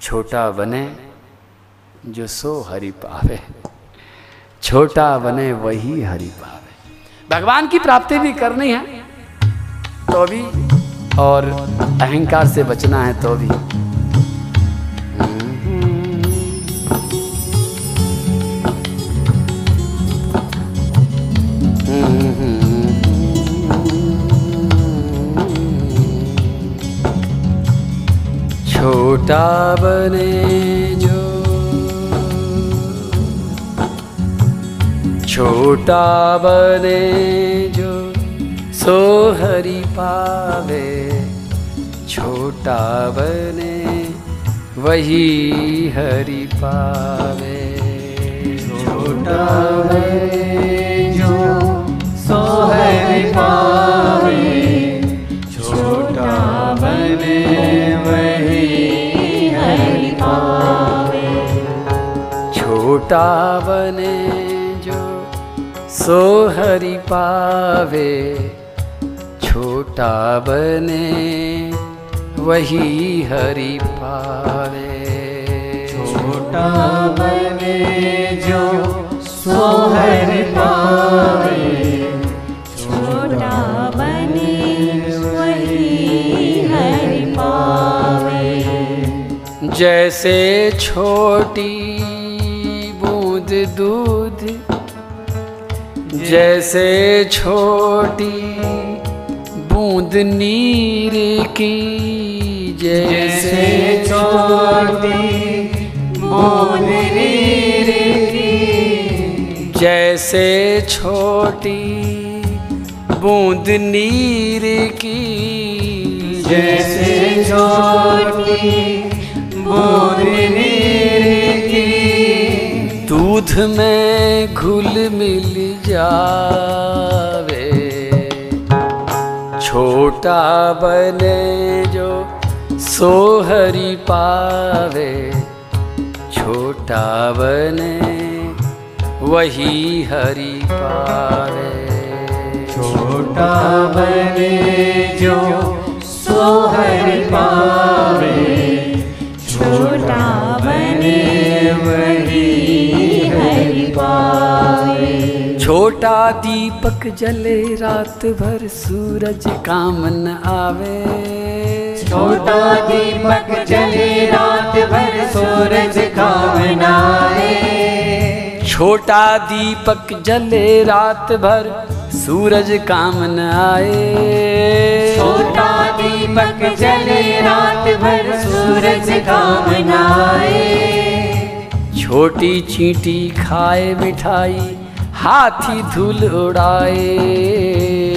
छोटा बने जो सो हरि पावे। छोटा बने वही हरि पावे। भगवान की प्राप्ति भी करनी है तो भी, और अहंकार से बचना है तो भी। छोटा बने जो। छोटा बने जो, सो हरि पावे। छोटा बने, वही हरि पावे। छोटा बने जो, सो हरि पावे। बने जो सो हरि पावे छोटा बने वही हरि पावे। छोटा बने जो सो हरि पावे छोटा बने वही हरि पावे। जैसे छोटी बूंद दूध। जैसे छोटी बूंद नीर की जैसे छोटी बूंद नीर की। जैसे छोटी बूंद नीर की। जैसे छोटी बूंद नीर दूध में घुल मिल जावे। छोटा बने जो सोहरी पावे। छोटा बने वही हरि पावे। छोटा बने जो सोहरी पावे। छोटा बने वही छोटा दीपक जले रात भर सूरज काम न आवे। छोटा दीपक जले रात भर सूरज कामनाए छोटा दीपक जले रात भर सूरज काम न आए। छोटा दीपक जले रात भर सूरज कामनाए छोटी चींटी खाए मिठाई हाथी धूल उड़ाए।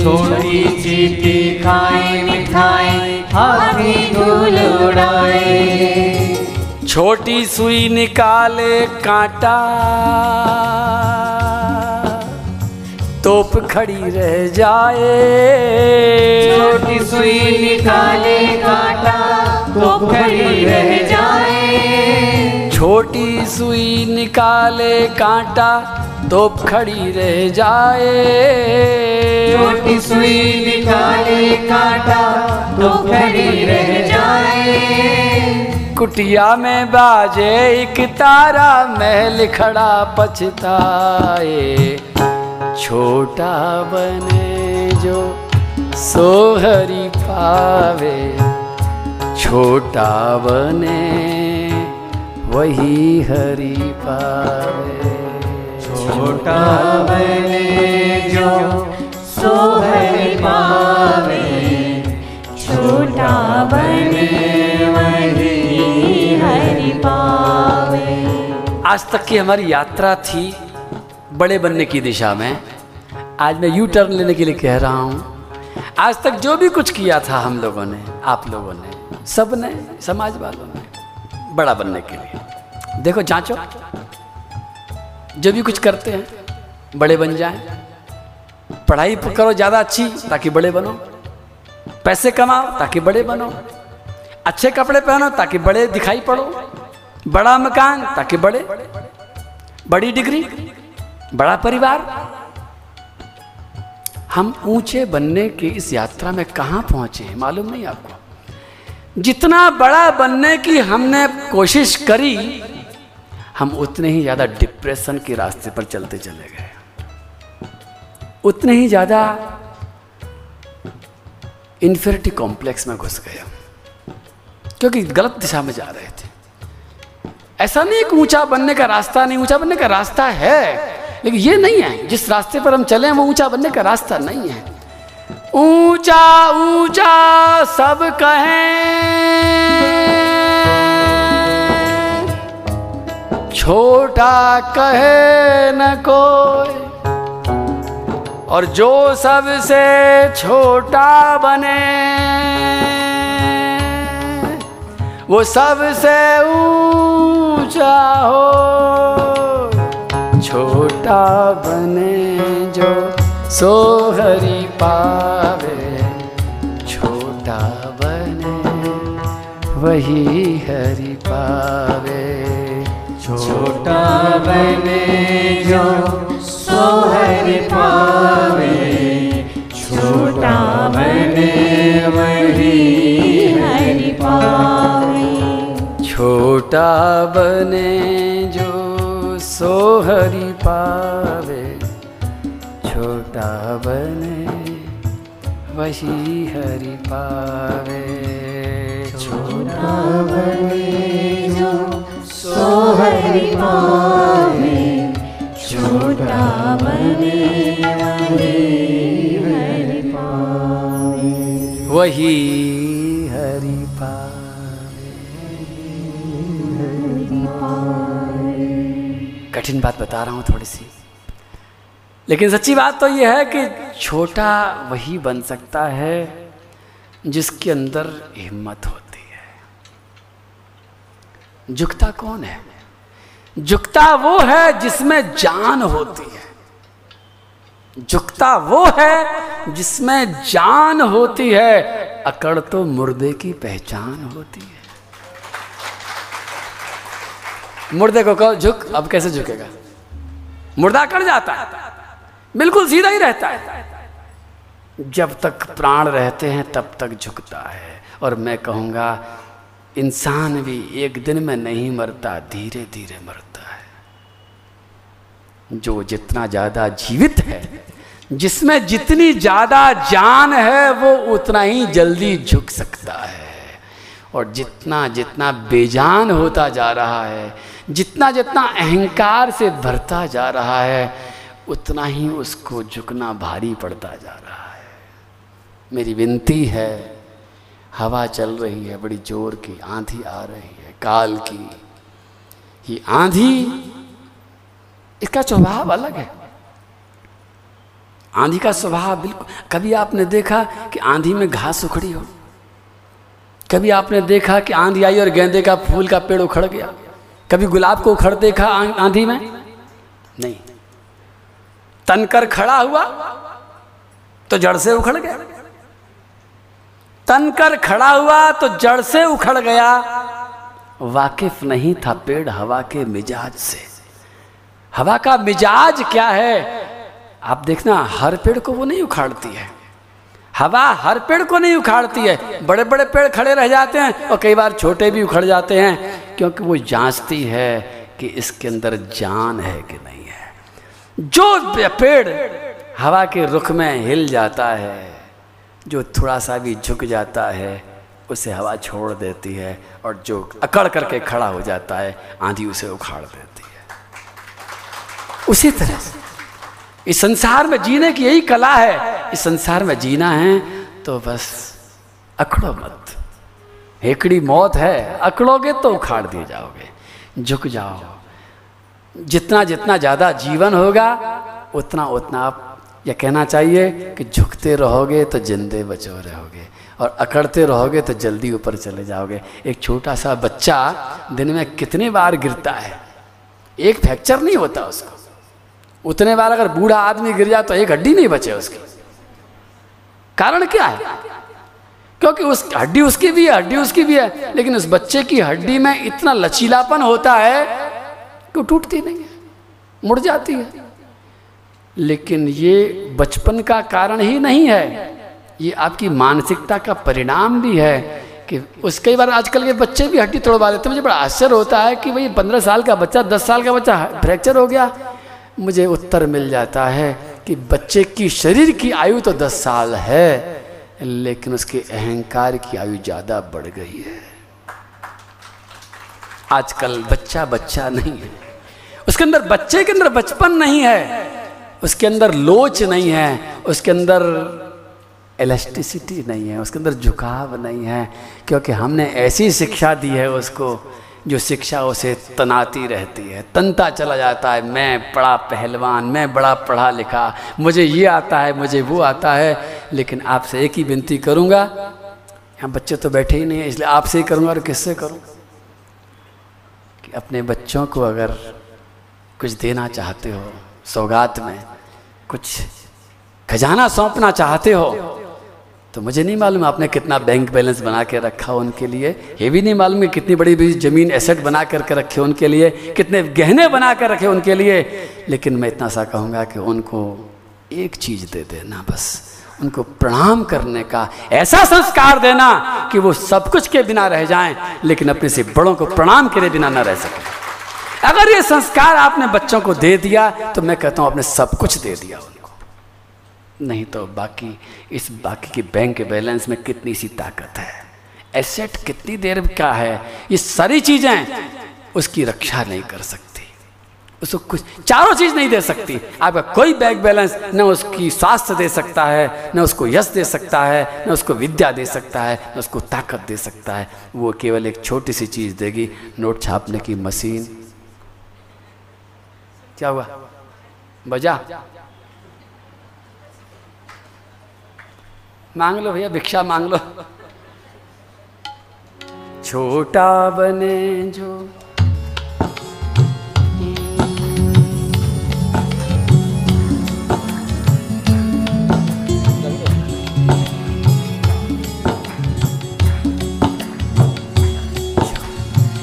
छोटी चीटी खाए मिठाई हाथी धूल उड़ाए। छोटी सुई निकाले कांटा तोप खड़ी रह जाए। छोटी सुई निकाले काटा तो खड़ी रह जाए। छोटी सुई निकाले कांटा तोप खड़ी रह जाए। छोटी सुई निकाले काटा तो खड़ी रह जाए। कुटिया में बाजे एक तारा महल खड़ा पछताए। छोटा बने जो सोहरी पावे छोटा बने वही हरी पावे। छोटा बने जो सो हरि पावे। छोटा बने वही हरि पावे। आज तक की हमारी यात्रा थी बड़े बनने की दिशा में। आज मैं यू टर्न लेने के लिए कह रहा हूँ। आज तक जो भी कुछ किया था हम लोगों ने आप लोगों ने सबने समाज वालों ने बड़ा बनने के लिए। देखो, जांचो। जो भी कुछ करते हैं, बड़े बन जाए। पढ़ाई करो ज़्यादा अच्छी, ताकि बड़े बनो। पैसे कमाओ, ताकि बड़े बनो। अच्छे कपड़े पहनो, ताकि बड़े दिखाई पड़ो। बड़ा मकान, ताकि बड़े। बड़ी डिग्री, बड़ा परिवार। हम ऊँचे बनने की इस यात्रा में कहाँ पहुँचे हैं, मालूम नहीं आपको? जितना बड़ा बनने की हमने कोशिश करी हम उतने ही ज़्यादा डिप्रेशन के रास्ते पर चलते चले गए। उतने ही ज़्यादा इन्फेरिटी कॉम्प्लेक्स में घुस गए क्योंकि गलत दिशा में जा रहे थे। ऐसा नहीं कि ऊँचा बनने का रास्ता नहीं, ऊँचा बनने का रास्ता है, लेकिन ये नहीं है, जिस रास्ते पर हम चले वो ऊँचा बनने का रास्ता नहीं है। ऊँचा ऊँचा, सब कहें। छोटा कहे न कोई। और जो सबसे छोटा बने, वो सबसे ऊँचा हो। छोटा बने जो सो हरि पावे, छोटा बने, वही हरि पावे। छोटा बने जो सो हरि पावे छोटा बने वही हरि पावे। छोटा बने जो सो हरि पावे छोटा बने वही हरि पावे। छोटा बने छोटा बने वही हरि कठिन बात बता रहा हूँ थोड़ी सी। लेकिन सच्ची बात तो यह है कि छोटा वही बन सकता है जिसके अंदर हिम्मत होती झुकता कौन है? झुकता वो है जिसमें जान होती है। झुकता वो है जिसमें जान होती है। अकड़ तो मुर्दे की पहचान होती है। मुर्दे को कहो, झुक, अब कैसे झुकेगा? मुर्दा अकड़ जाता है। बिल्कुल सीधा ही रहता है। जब तक प्राण रहते हैं, तब तक झुकता है। और मैं कहूँगा इंसान भी एक दिन में नहीं मरता धीरे धीरे मरता है। जो जितना ज़्यादा जीवित है, जिसमें जितनी ज़्यादा जान है, वो उतना ही जल्दी झुक सकता है। और जितना जितना बेजान होता जा रहा है, जितना जितना अहंकार से भरता जा रहा है, उतना ही उसको झुकना भारी पड़ता जा रहा है। मेरी विनती है हवा चल रही है, बड़ी ज़ोर की आंधी आ रही है, काल की। ये आंधी, इसका स्वभाव अलग है। आंधी का स्वभाव बिल्कुल, कभी आपने देखा कि आंधी में घास उखड़ी हो? कभी आपने देखा कि आंधी आई और गेंदे का फूल का पेड़ उखड़ गया? कभी गुलाब को उखड़ देखा आंधी में? नहीं। तनकर खड़ा हुआ तो जड़ से उखड़ गया। तनकर खड़ा हुआ तो जड़ से उखड़ गया। वाकिफ नहीं था पेड़ हवा के मिजाज से। हवा का मिजाज क्या है? आप देखना, हर पेड़ को वो नहीं उखाड़ती है। हवा हर पेड़ को नहीं उखाड़ती है। बड़े बड़े पेड़ खड़े रह जाते हैं और कई बार छोटे भी उखड़ जाते हैं, क्योंकि वो जांचती है कि इसके अंदर जान है कि नहीं है। जो पेड़ हवा के रुख में हिल जाता है जो थोड़ा सा भी झुक जाता है, उसे हवा छोड़ देती है और जो अकड़ करके खड़ा हो जाता है, आंधी उसे उखाड़ देती है। उसी तरह इस संसार में जीने की यही कला है। इस संसार में जीना है तो बस अकड़ो मत। हेकड़ी मौत है, अकड़ोगे तो उखाड़ दिए जाओगे। झुक जाओ। जितना जितना ज़्यादा जीवन होगा, उतना उतना आप यह कहना चाहिए कि झुकते रहोगे तो जिंदे बचो रहोगे और अकड़ते रहोगे तो जल्दी ऊपर चले जाओगे। एक छोटा सा बच्चा दिन में कितने बार गिरता है? एक फ्रैक्चर नहीं होता उसको। उतने बार अगर बूढ़ा आदमी गिर जाए तो एक हड्डी नहीं बचे उसकी। कारण क्या है? क्योंकि उस हड्डी उसकी भी है, हड्डी उसकी भी है, लेकिन उस बच्चे की हड्डी में इतना लचीलापन होता है कि टूटती नहीं है, मुड़ जाती है। लेकिन ये बचपन का कारण ही नहीं है। ये आपकी मानसिकता का परिणाम भी है कि उस कई बार आजकल के बच्चे भी हड्डी तोड़वा देते मुझे बड़ा आश्चर्य होता है कि भाई, पंद्रह साल का बच्चा, दस साल का बच्चा फ्रैक्चर हो गया। मुझे उत्तर मिल जाता है कि बच्चे की शरीर की आयु तो दस साल है, लेकिन उसके अहंकार की आयु ज़्यादा बढ़ गई है। आजकल बच्चा बच्चा नहीं है। उसके अंदर, बच्चे के अंदर बचपन नहीं है। उसके अंदर लोच नहीं है, उसके अंदर इलास्टिसिटी नहीं है, उसके अंदर झुकाव नहीं है, क्योंकि हमने ऐसी शिक्षा दी है उसको जो शिक्षा उसे तनाती रहती है। तनता चला जाता है, मैं बड़ा पहलवान, मैं बड़ा पढ़ा लिखा, मुझे ये आता है, मुझे वो आता है, लेकिन आपसे एक ही विनती करूँगा, यहाँ बच्चे तो बैठे ही नहीं है, इसलिए आपसे ही करूँगा और किससे करूँ? कि अपने बच्चों को अगर कुछ देना चाहते हो सौगात में कुछ खजाना सौंपना चाहते हो तो मुझे नहीं मालूम आपने कितना बैंक बैलेंस बना के रखा हो उनके लिए। ये भी नहीं मालूम कि कितनी बड़ी बड़ी ज़मीन एसेट बना करके रखे उनके लिए, कितने गहने बना कर रखे उनके लिए। लेकिन मैं इतना सा कहूँगा कि उनको एक चीज़ दे देना बस, उनको प्रणाम करने का ऐसा संस्कार देना कि वो सब कुछ के बिना रह जाएँ, लेकिन अपने से बड़ों को प्रणाम करे बिना न रह सके। अगर ये संस्कार आपने बच्चों को दे दिया तो मैं कहता हूँ आपने सब कुछ दे दिया उनको। नहीं तो बाकी, इस बाकी की बैंक के बैलेंस में कितनी सी ताकत है? एसेट कितनी देर का है? ये सारी चीज़ें उसकी रक्षा नहीं कर सकती। उसको कुछ, चारों चीज़ नहीं दे सकती। आपका कोई बैंक बैलेंस न उसकी स्वास्थ्य दे सकता है, न उसको यश दे सकता है, न उसको विद्या दे सकता है, न उसको ताकत दे सकता है। वो केवल एक छोटी सी चीज़ देगी, नोट छापने की मशीन। क्या हुआ? बजा। मांग लो भैया, भिक्षा मांग लो। छोटा बने जो।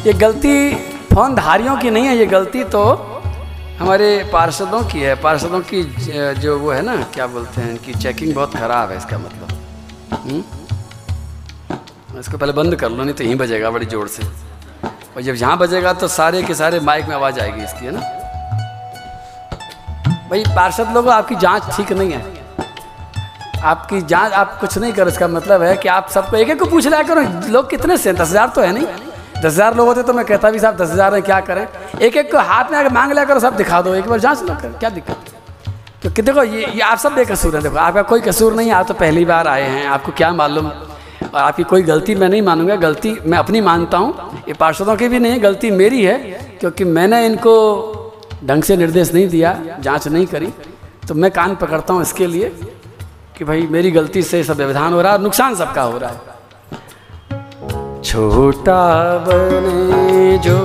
ये गलती फ़ोन धारियों की नहीं है, ये गलती तो हमारे पार्षदों की है, पार्षदों की जो वो है ना, क्या बोलते हैं, इनकी चेकिंग बहुत ख़राब है इसका मतलब। हुँ? हम्म? इसको पहले बंद कर लो, नहीं तो यहीं बजेगा बड़ी ज़ोर से। और जब यहाँ बजेगा तो सारे के सारे माइक में आवाज़ आएगी इसकी, है ना? भाई, पार्षद लोगों, आपकी जाँच ठीक नहीं है। आपकी जाँच, आप कुछ नहीं करो, इसका मतलब है कि आप सबको एक एक को पूछ लिया करो। लोग कितने से दस हज़ार तो है नहीं? दस हज़ार लोग होते तो मैं कहता भी, साहब, दस हज़ार में क्या करें? एक एक को हाथ में आकर मांग लिया करो, सब दिखा दो। एक बार जाँच लो क्या दिक्कत तो देखो, ये ये आप सब बेकसूर हैं। देखो, आपका कोई कसूर नहीं है, आप तो पहली बार आए हैं, आपको क्या मालूम? और आपकी कोई गलती मैं नहीं मानूँगा, गलती मैं अपनी मानता हूँ। ये पार्षदों की भी नहीं गलती मेरी है, क्योंकि मैंने इनको ढंग से निर्देश नहीं दिया, जाँच नहीं करी। तो मैं कान पकड़ता हूँ इसके लिए कि भाई, मेरी गलती से सब व्यवधान हो रहा है नुकसान सबका हो रहा है। छोटा बने जो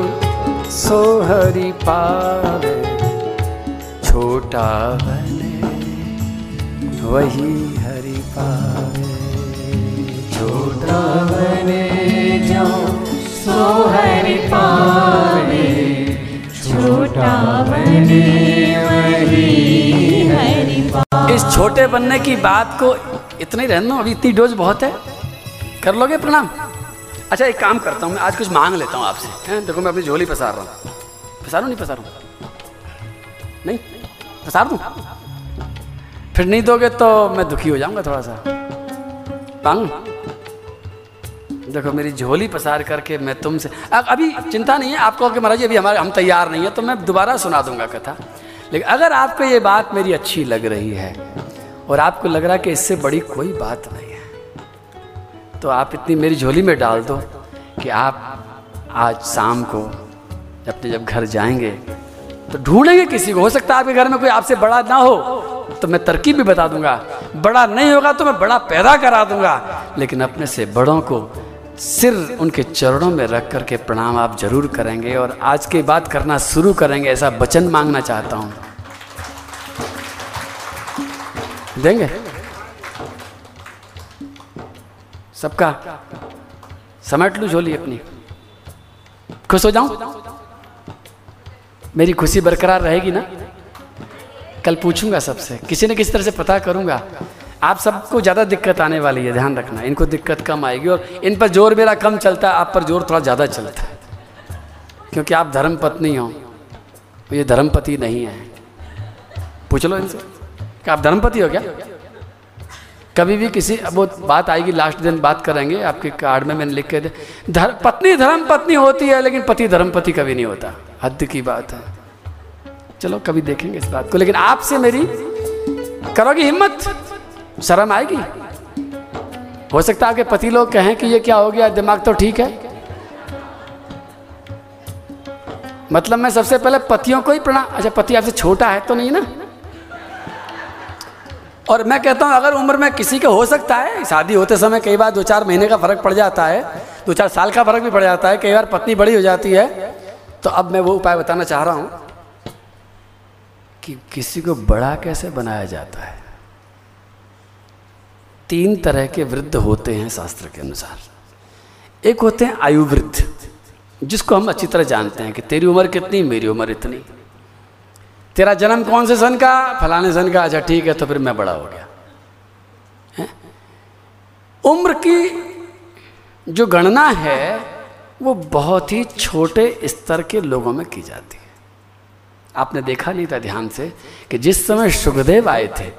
सोहरी पावे। छोटा बने, वही हरि पावे। छोटा बने जो सो हरि पावे। छोटा बने इस छोटे बनने की बात को इतने रहना अभी इतनी डोज बहुत है। कर लोगे प्रणाम? अच्छा एक काम करता हूँ, मैं आज कुछ मांग लेता हूँ आपसे। देखो, मैं अपनी झोली पसार रहा हूँ। पसारूँ, नहीं पसारूँ? नहीं? फसार दूँ? फिर नहीं दोगे तो मैं दुखी हो जाऊँगा थोड़ा सा। पांग देखो, मेरी झोली पसार करके मैं तुमसे अभी चिंता नहीं है आपको कि महाराज, अभी हमारे हम तैयार नहीं है तो मैं दोबारा सुना दूँगा कथा। लेकिन अगर आपको ये बात मेरी अच्छी लग रही है, और आपको लग रहा है कि इससे बड़ी कोई बात नहीं तो आप इतनी मेरी झोली में डाल दो कि आप आज शाम को अपने जब घर जाएँगे तो ढूंढेंगे किसी को। हो सकता है आपके घर में कोई आपसे बड़ा ना हो तो मैं तरकीब भी बता दूँगा। बड़ा नहीं होगा तो मैं बड़ा पैदा करा दूँगा। लेकिन अपने से बड़ों को सिर उनके चरणों में रख करके प्रणाम आप ज़रूर करेंगे और आज के बाद करना शुरू करेंगे, ऐसा वचन मांगना चाहता हूँ। देंगे? सबका समेट लू झोली अपनी। खुश हो जाऊँ? मेरी खुशी बरकरार रहेगी ना? कल पूछूँगा सबसे, किसी न किसी तरह से पता करूँगा। आप सबको ज़्यादा दिक्कत आने वाली है, ध्यान रखना। इनको दिक्कत कम आएगी और इन पर ज़ोर मेरा कम चलता है, आप पर ज़ोर थोड़ा ज़्यादा चलता है। क्योंकि आप धर्म पत्नी हो, ये धर्मपति नहीं है। पूछ लो इनसे। आप धर्मपति हो क्या? कभी भी किसी वो बात आएगी लास्ट दिन बात करेंगे आपके कार्ड में मैंने लिख के धर, पत्नी धर्म पत्नी होती है लेकिन पति धर्मपति कभी नहीं होता। हद की बात है। चलो कभी देखेंगे इस बात को। लेकिन आपसे मेरी करोगी हिम्मत? शर्म आएगी? हो सकता है आपके पति लोग कहें कि ये क्या हो गया दिमाग तो ठीक है। मतलब मैं सबसे पहले पतियों को ही प्रणाम अच्छा पति आपसे छोटा है तो नहीं ना? और मैं कहता हूँ, अगर उम्र में किसी के हो सकता है, शादी होते समय कई बार दो चार महीने का फ़र्क पड़ जाता है, दो चार साल का फ़र्क भी पड़ जाता है, कई बार पत्नी बड़ी हो जाती है तो अब मैं वो उपाय बताना चाह रहा हूँ कि किसी को बड़ा कैसे बनाया जाता है? तीन तरह के वृद्ध होते हैं शास्त्र के अनुसार। एक होते हैं आयु वृद्ध जिसको हम अच्छी तरह जानते हैं कि तेरी उम्र कितनी, मेरी उम्र इतनी। तेरा जन्म कौन से सन का? फलाने सन का। अच्छा ठीक है तो फिर मैं बड़ा हो गया। है? उम्र की जो गणना है, वो बहुत ही छोटे स्तर के लोगों में की जाती है। आपने देखा नहीं था ध्यान से कि जिस समय सुखदेव आए थे,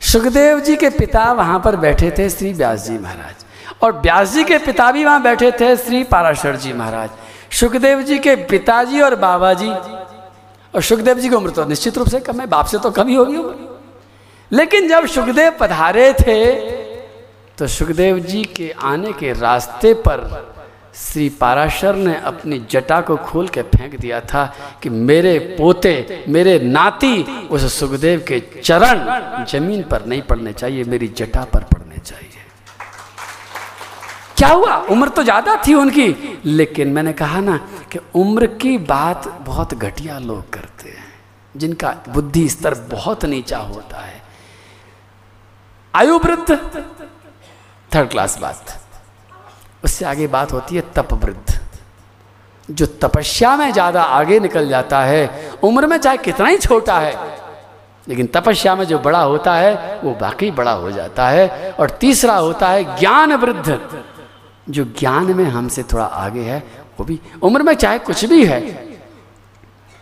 सुखदेव जी के पिता वहाँ पर बैठे थे श्री व्यास जी महाराज, और व्यास जी के पिता भी वहाँ बैठे थे श्री पाराशर जी महाराज। सुखदेव जी के पिताजी और बाबा जी और सुखदेव जी की उम्र तो निश्चित रूप से कम है, बाप से तो कम ही होगी उम्र। लेकिन जब सुखदेव पधारे थे तो सुखदेव जी के आने के रास्ते पर श्री पाराशर ने अपनी जटा को खोल के फेंक दिया था कि मेरे पोते, मेरे नाती उस सुखदेव के चरण ज़मीन पर नहीं पड़ने चाहिए, मेरी जटा पर पड़ने क्या हुआ? उम्र तो ज़्यादा थी उनकी। लेकिन मैंने कहा ना कि उम्र की बात बहुत घटिया लोग करते हैं, जिनका बुद्धि स्तर बहुत नीचा होता है। आयु वृद्ध थर्ड क्लास बात। उससे आगे बात होती है तप वृद्ध जो तपस्या में ज़्यादा आगे निकल जाता है, उम्र में चाहे कितना ही छोटा है, लेकिन तपस्या में जो बड़ा होता है, वो बाकी बड़ा हो जाता है। और तीसरा होता है ज्ञान वृद्ध जो ज्ञान में हमसे थोड़ा आगे है, वो भी। उम्र में चाहे कुछ भी है।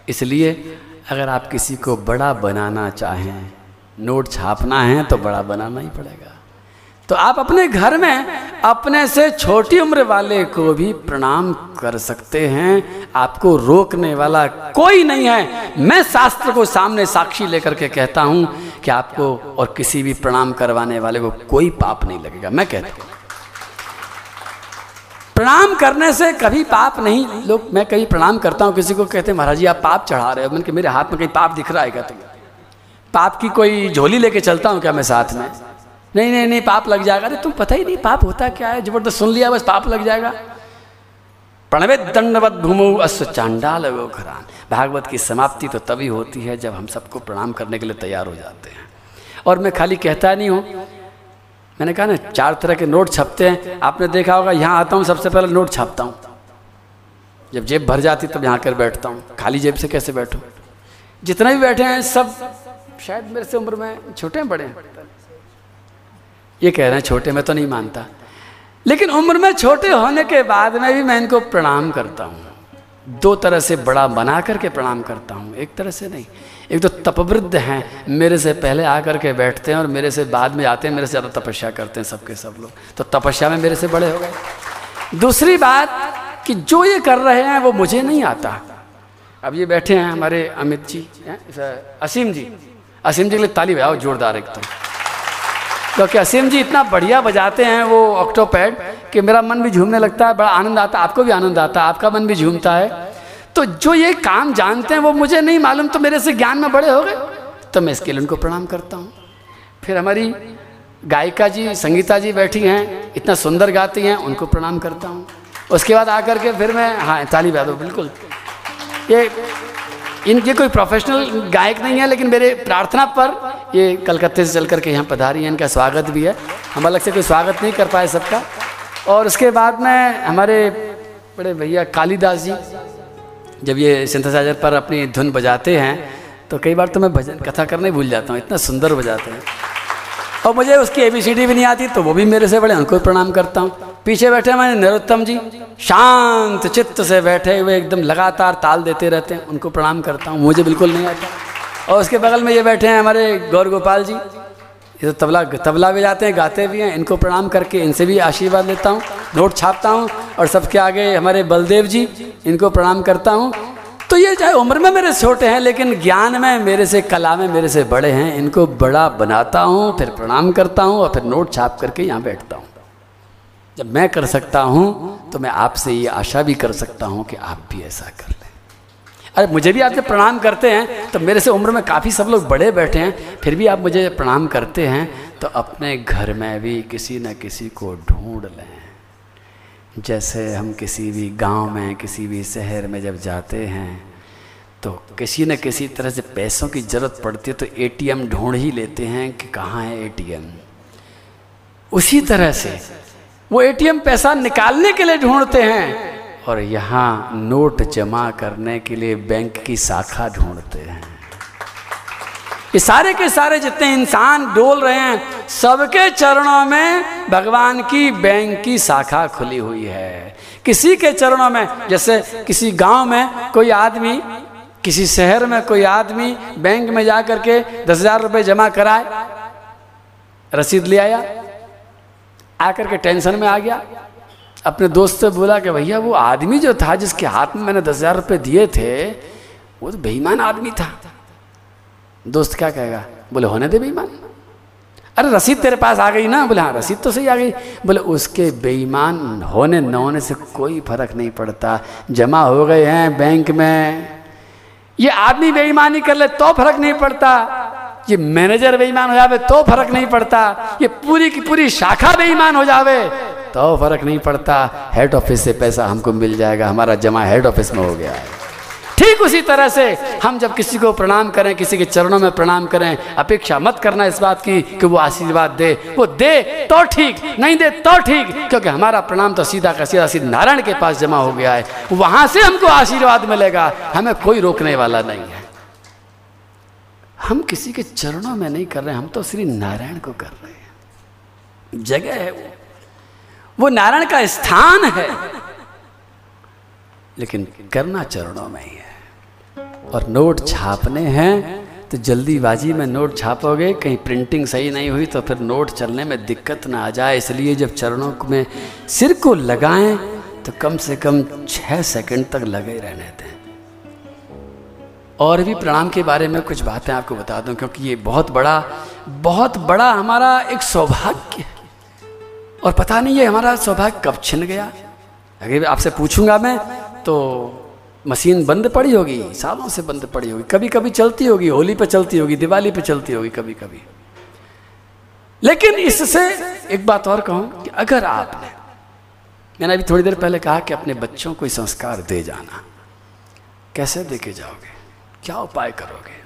इसलिए अगर आप किसी को बड़ा बनाना चाहें, नोट छापना है तो बड़ा बनाना ही पड़ेगा। तो आप अपने घर में अपने से छोटी उम्र वाले को भी प्रणाम कर सकते हैं। आपको रोकने वाला कोई नहीं है। मैं शास्त्र को सामने साक्षी लेकर के कहता हूँ कि आपको और किसी भी प्रणाम करवाने वाले को कोई पाप नहीं लगेगा। मैं कहता हूँ। प्रणाम करने से कभी पाप नहीं। लोग, मैं कभी प्रणाम करता हूँ, किसी को कहते हैं, महाराज जी, आप पाप चढ़ा रहे हो। मैंने मेरे हाथ में कहीं पाप दिख रहा है क्या तुम्हें? पाप की कोई झोली लेके चलता हूँ क्या मैं साथ में? नहीं नहीं नहीं, पाप लग जाएगा। अरे, तुम पता ही नहीं, पाप होता क्या है? ज़बरदस्त सुन लिया, बस पाप लग जाएगा। प्रणवे दंडवत भूमो अश्व चांडाल खरान भागवत की समाप्ति तो तभी होती है जब हम सबको प्रणाम करने के लिए तैयार हो जाते हैं। और मैं खाली कहता नहीं हूँ मैंने कहा ना चार तरह के नोट छपते हैं। आपने देखा होगा, यहाँ आता हूँ, सबसे पहले नोट छापता हूँ। जब जेब भर जाती तब यहाँ कर बैठता हूँ। खाली जेब से कैसे बैठूँ? जितने भी बैठे हैं, सब शायद मेरे से उम्र में छोटे हैं, बड़े हैं। ये कह रहे हैं, छोटे में तो नहीं मानता। लेकिन उम्र में छोटे होने के बाद में भी मैं इनको प्रणाम करता हूँ। दो तरह से बड़ा बना करके प्रणाम करता हूँ, एक तरह से नहीं। एक तो तपवृद्ध हैं, मेरे से पहले आकर के बैठते हैं और मेरे से बाद में आते हैं, मेरे से ज़्यादा तपस्या करते हैं सबके सब लोग। तो तपस्या में मेरे से बड़े हो गए। दूसरी बात कि जो ये कर रहे हैं, वो मुझे नहीं आता। अब ये बैठे हैं हमारे अमित जी असीम जी। असीम जी के लिए ताली बजाओ, जोरदार एकदम तो। क्योंकि असीम जी इतना बढ़िया बजाते हैं वो ऑक्टोपैड कि मेरा मन भी झूमने लगता है, बड़ा आनंद आता है आपको भी आनंद आता है आपका मन भी झूमता है। तो जो ये काम जानते हैं, वो मुझे नहीं मालूम तो मेरे से ज्ञान में बड़े हो गए। तो मैं इसके लिए उनको प्रणाम करता हूँ। फिर हमारी गायिका जी, संगीता जी बैठी हैं, इतना सुंदर गाती हैं, उनको प्रणाम करता हूँ। उसके बाद आकर के फिर मैं हाँ ताली बजा दो बिल्कुल। ये इनके कोई प्रोफेशनल गायक नहीं है, लेकिन मेरे प्रार्थना पर ये कलकत्ते से चल करके यहाँ पधारी हैं, इनका स्वागत भी है। हम अलग से कोई स्वागत नहीं कर पाए सबका। और उसके बाद में, हमारे बड़े भैया कालीदास जी जब ये सिंथेसाइजर पर अपनी धुन बजाते हैं तो कई बार तो मैं भजन, कथा करने भूल जाता हूँ, इतना सुंदर बजाते हैं। और मुझे उसकी एबीसीडी भी नहीं आती तो वो भी मेरे से बड़े उनको प्रणाम करता हूँ। पीछे बैठे हमारे नरोत्तम जी, शांत चित्त से बैठे हुए एकदम लगातार ताल देते रहते हैं, उनको प्रणाम करता हूँ, मुझे बिल्कुल नहीं आता। और उसके बगल में ये बैठे हैं हमारे गौर गोपाल जी ये तो तबला तबला भी जाते हैं, गाते भी हैं। इनको प्रणाम करके इनसे भी आशीर्वाद लेता हूँ, नोट छापता हूँ और सबके आगे हमारे बलदेव जी, इनको प्रणाम करता हूँ। तो ये चाहे उम्र में मेरे छोटे हैं, लेकिन ज्ञान में, मेरे से, कला में मेरे से बड़े हैं। इनको बड़ा बनाता हूँ, फिर प्रणाम करता हूँ और फिर नोट छाप करके यहाँ बैठता हूँ। जब मैं कर सकता हूँ तो मैं आपसे ये आशा भी कर सकता हूँ कि आप भी ऐसा कर। अरे मुझे भी आप जब प्रणाम करते हैं तो मेरे से उम्र में काफ़ी सब लोग बड़े बैठे हैं, फिर भी आप मुझे प्रणाम करते हैं तो अपने घर में भी किसी न किसी को ढूंढ लें। जैसे हम किसी भी गाँव में, किसी भी शहर में जब जाते हैं तो किसी न किसी तरह से पैसों की ज़रूरत पड़ती है तो एटीएम ढूंढ ही लेते हैं कि कहाँ है एटीएम उसी तरह से वो एटीएम पैसा निकालने के लिए ढूंढते हैं और यहाँ नोट जमा करने के लिए बैंक की शाखा ढूंढते हैं। ये सारे के सारे जितने इंसान डोल रहे हैं, सबके चरणों में भगवान की बैंक की शाखा खुली हुई है। किसी के चरणों में, जैसे किसी गाँव में कोई आदमी, किसी शहर में कोई आदमी बैंक में जा करके दस हज़ार रुपये जमा कराए, रसीद ले आया, आकर के टेंशन में आ गया अपने दोस्त से बोला कि भैया, वो आदमी जो था, जिसके हाथ में मैंने दस हज़ार रुपये दिए थे, वो तो बेईमान आदमी था। दोस्त क्या कहेगा? बोले, होने दे बेईमान। अरे, रसीद तेरे पास आ गई ना? बोले हाँ रसीद तो सही आ गई। बोले, उसके बेईमान होने न होने से कोई फ़र्क नहीं पड़ता। जमा हो गए हैं बैंक में। ये आदमी बेईमानी कर ले तो फ़र्क नहीं पड़ता। ये मैनेजर बेईमान हो जावे तो फ़र्क नहीं पड़ता। ये पूरी की पूरी शाखा बेईमान हो जावे। तो फ़र्क नहीं पड़ता। हेड ऑफ़िस से पैसा हमको मिल जाएगा। हमारा जमा हेड ऑफ़िस में हो गया। है ठीक उसी तरह से हम जब किसी को प्रणाम करें, किसी के चरणों में प्रणाम करें, अपेक्षा मत करना इस बात की कि वो आशीर्वाद दे। वो दे तो ठीक, नहीं दे तो ठीक, क्योंकि हमारा प्रणाम तो सीधा का सीधा सीधा नारायण के पास जमा हो गया है। वहाँ से हमको आशीर्वाद मिलेगा। हमें कोई रोकने वाला नहीं है। हम किसी के चरणों में नहीं कर रहे, हम तो श्री नारायण को कर रहे हैं। जगह है वो। वो नारायण का स्थान है। लेकिन करना चरणों में ही है। और नोट छापने हैं तो जल्दीबाजी में नोट छापोगे, कहीं प्रिंटिंग सही नहीं हुई तो फिर नोट चलने में दिक्कत ना आ जाए। इसलिए जब चरणों में सिर को लगाएँ तो कम से कम छः सेकंड तक लगे रहने दें। और भी प्रणाम के बारे में कुछ बातें आपको बता दूँ, क्योंकि ये बहुत बड़ा बहुत बड़ा हमारा एक सौभाग्य है। और पता नहीं ये हमारा सौभाग्य कब छिन गया। अगर आपसे पूछूँगा मैं तो मशीन बंद पड़ी होगी, सालों से बंद पड़ी होगी कभी कभी चलती होगी, होली पे चलती होगी, दिवाली पे चलती होगी कभी कभी लेकिन इससे एक बात और कहूँ कि अगर आपने, मैंने अभी थोड़ी देर पहले कहा कि अपने बच्चों को संस्कार दे जाना, कैसे दे के जाओगे? क्या उपाय करोगे?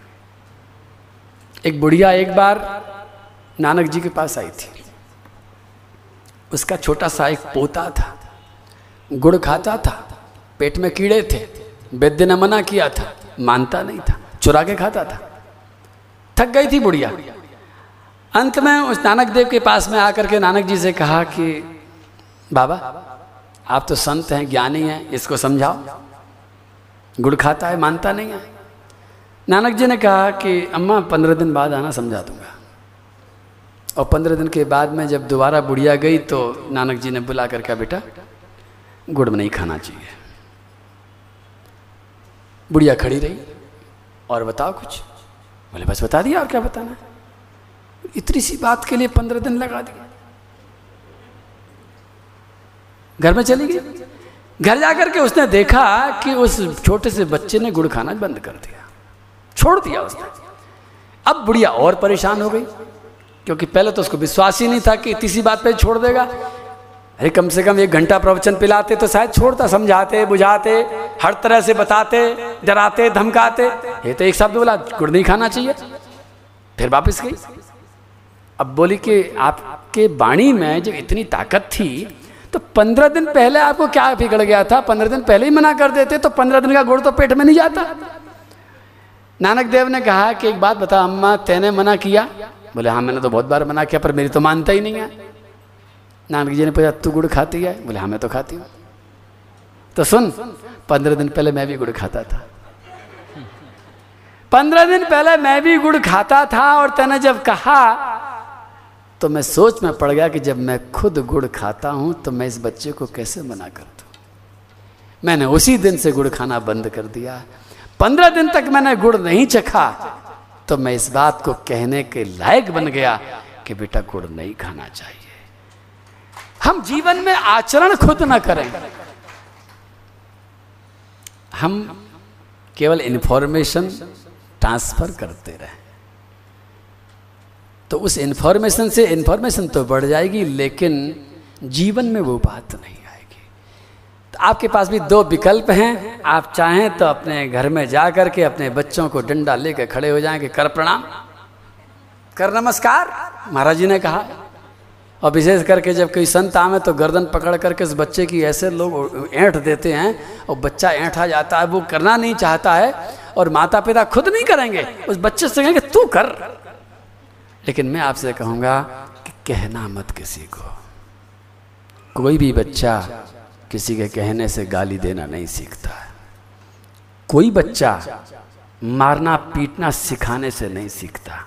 एक बुढ़िया एक बार नानक जी के पास आई थी। उसका छोटा सा एक पोता था। गुड़ खाता था, पेट में कीड़े थे, वैद्य ने मना किया था, मानता नहीं था, चुरा के खाता था। थक गई थी बुढ़िया। अंत में उस नानक देव के पास में आकर के नानक जी से कहा कि, बाबा, आप तो संत हैं, ज्ञानी हैं, इसको समझाओ। गुड़ खाता है, मानता नहीं है। नानक जी ने कहा कि, अम्मा, पंद्रह दिन बाद आना, समझा दूँगा। और पंद्रह दिन के बाद में जब दोबारा बुढ़िया गई तो नानक जी ने बुला कर कहा बेटा, गुड़ नहीं खाना चाहिए। बुढ़िया खड़ी रही और बताओ कुछ। बोले, बस बता दिया और क्या बताना इतनी सी बात के लिए पंद्रह दिन लगा दिया घर में चली गई। घर जाकर के उसने देखा कि उस छोटे से बच्चे ने गुड़ खाना बंद कर दिया। छोड़ दिया उसने। अब बुढ़िया और परेशान हो गई। क्योंकि पहले तो उसको विश्वास ही नहीं था कि इसी बात पे छोड़ देगा। अरे कम से कम एक घंटा प्रवचन पिलाते तो शायद छोड़ता, समझाते, बुझाते, हर तरह से बताते, डराते, धमकाते। ये तो एक शब्द बोला, गुड़ नहीं खाना चाहिए। फिर वापस गई। अब बोली कि आपके वाणी में जब इतनी ताकत थी तो पंद्रह दिन पहले आपको क्या बिगड़ गया था? पंद्रह दिन पहले ही मना कर देते तो पंद्रह दिन का गुड़ तो पेट में नहीं जाता। नानक देव ने कहा कि एक बात बता, अम्मा, तेने मना किया। बोले हाँ मैंने तो बहुत बार मना किया, पर मेरी तो मानता ही नहीं है। नानक जी ने पूछा, तू गुड़ खाती है? बोले हाँ मैं तो खाती हूँ। तो सुन, पंद्रह दिन पहले मैं भी गुड़ खाता था। पंद्रह दिन पहले मैं भी गुड़ खाता था और तने जब कहा तो मैं सोच में पड़ गया कि जब मैं खुद गुड़ खाता हूँ तो मैं इस बच्चे को कैसे मना कर दूँ? मैंने उसी दिन से गुड़ खाना बंद कर दिया। पंद्रह दिन तक मैंने गुड़ नहीं चखा। तो मैं इस बात को कहने के लायक बन गया कि बेटा, गुड़ नहीं खाना चाहिए। हम जीवन में आचरण खुद ना करें। हम केवल इंफॉर्मेशन ट्रांसफ़र करते रहें। तो उस इंफॉर्मेशन से इंफॉर्मेशन तो बढ़ जाएगी, लेकिन जीवन में वो बात नहीं। आपके पास भी दो विकल्प हैं। आप चाहें तो अपने घर में जा कर के अपने बच्चों को डंडा लेकर खड़े हो जाएँगे कर प्रणाम, कर नमस्कार, महाराज जी ने कहा। और विशेष करके जब कोई संत आवे तो गर्दन पकड़ करके उस बच्चे की ऐसे लोग ऐंठ देते हैं और बच्चा ऐंठा जाता है, वो करना नहीं चाहता है और माता पिता खुद नहीं करेंगे। उस बच्चे से कहेंगे, तू कर। लेकिन मैं आपसे कहूँगा कि कहना मत किसी को। कोई भी बच्चा किसी के कहने से गाली देना नहीं सीखता। है कोई बच्चा मारना, पीटना सिखाने से नहीं सीखता।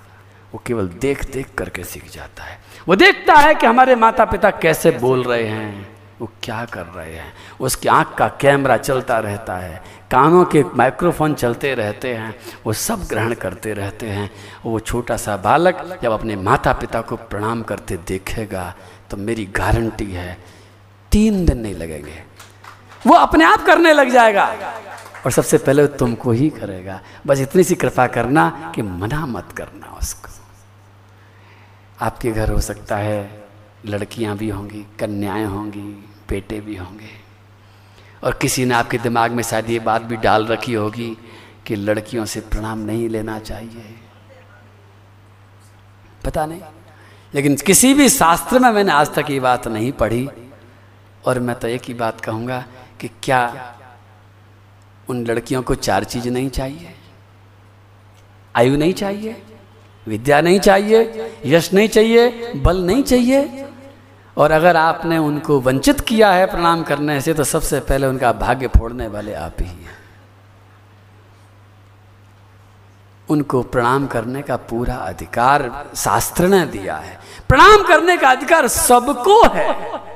वो केवल देख देख करके सीख जाता है। वो देखता है कि हमारे माता पिता कैसे बोल रहे हैं, वो क्या कर रहे हैं। उसकी आँख का कैमरा चलता रहता है, कानों के माइक्रोफोन चलते रहते हैं, वो सब ग्रहण करते रहते हैं। वो छोटा सा बालक जब अपने माता पिता को प्रणाम करते देखेगा तो मेरी गारंटी है तीन दिन नहीं लगेंगे। वो अपने आप करने लग जाएगा। और सबसे पहले तुमको ही करेगा। बस इतनी सी कृपा करना कि मना मत करना उसको। आपके घर हो सकता है, लड़कियाँ भी होंगी, कन्याएँ होंगी, बेटे भी होंगे। और किसी ने आपके दिमाग में शायद ये बात भी डाल रखी होगी कि लड़कियों से प्रणाम नहीं लेना चाहिए। पता नहीं। लेकिन किसी भी शास्त्र में मैंने आज तक ये बात नहीं पढ़ी। और मैं तो एक ही बात कहूँगा कि क्या उन लड़कियों को चार चीज़ नहीं चाहिए? आयु नहीं चाहिए? विद्या नहीं चाहिए? यश नहीं चाहिए? बल नहीं चाहिए? और अगर आपने उनको वंचित किया है प्रणाम करने से तो सबसे पहले उनका भाग्य फोड़ने वाले आप ही हैं। उनको प्रणाम करने का पूरा अधिकार शास्त्र ने दिया है। प्रणाम करने का अधिकार सबको है।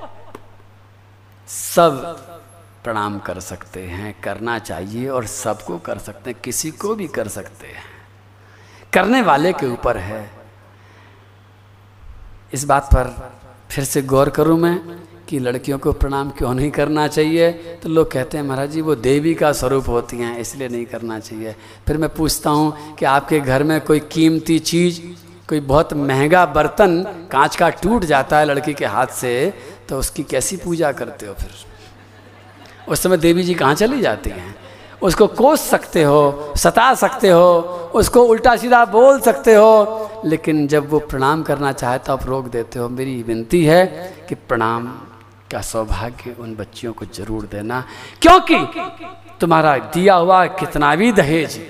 सब प्रणाम कर सकते हैं, करना चाहिए और सबको कर सकते हैं, किसी को भी कर सकते हैं। करने वाले के ऊपर है। इस बात पर फिर से गौर करूँ मैं कि लड़कियों को प्रणाम क्यों नहीं करना चाहिए? तो लोग कहते हैं, महाराज जी, वो देवी का स्वरूप होती हैं, इसलिए नहीं करना चाहिए। फिर मैं पूछता हूँ कि आपके घर में कोई कीमती चीज़, कोई बहुत महँगा बर्तन कांच का टूट जाता है लड़की के हाथ से तो उसकी कैसी पूजा करते हो फिर? उस समय देवी जी कहाँ चली जाती हैं? उसको कोस सकते हो, सता सकते हो, उसको उल्टा सीधा बोल सकते हो, लेकिन जब वो प्रणाम करना चाहे तो आप रोक देते हो। मेरी विनती है कि प्रणाम का सौभाग्य उन बच्चियों को ज़रूर देना, क्योंकि तुम्हारा दिया हुआ कितना भी दहेज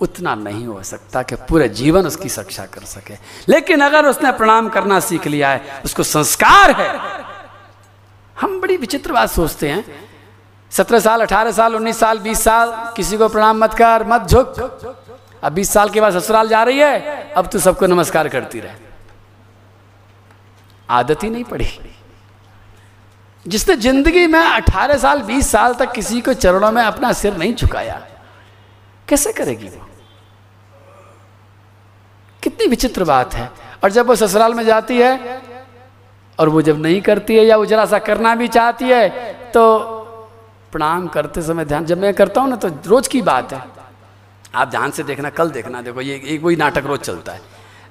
उतना नहीं हो सकता कि पूरे जीवन उसकी शिक्षा कर सके। लेकिन अगर उसने प्रणाम करना सीख लिया है, उसको संस्कार है। हम बड़ी विचित्र बात सोचते हैं। सत्रह साल, अठारह साल, उन्नीस साल, बीस साल, किसी को प्रणाम मत कर, मत झुक। अब बीस साल के बाद ससुराल जा रही है, अब तू सबको नमस्कार करती रहे। आदत ही नहीं पड़ी। जिसने ज़िंदगी में अठारह साल, बीस साल तक किसी को चरणों में अपना सिर नहीं झुकाया कैसे करेगी वो? कितनी विचित्र बात है। और जब वो ससुराल में जाती है, और वो जब नहीं करती है, या वो जरा सा करना भी चाहती है तो प्रणाम करते समय ध्यान, जब मैं करता हूँ ना तो रोज की बात है। आप ध्यान से देखना, कल देखना, देखो, ये एक वही नाटक रोज चलता है।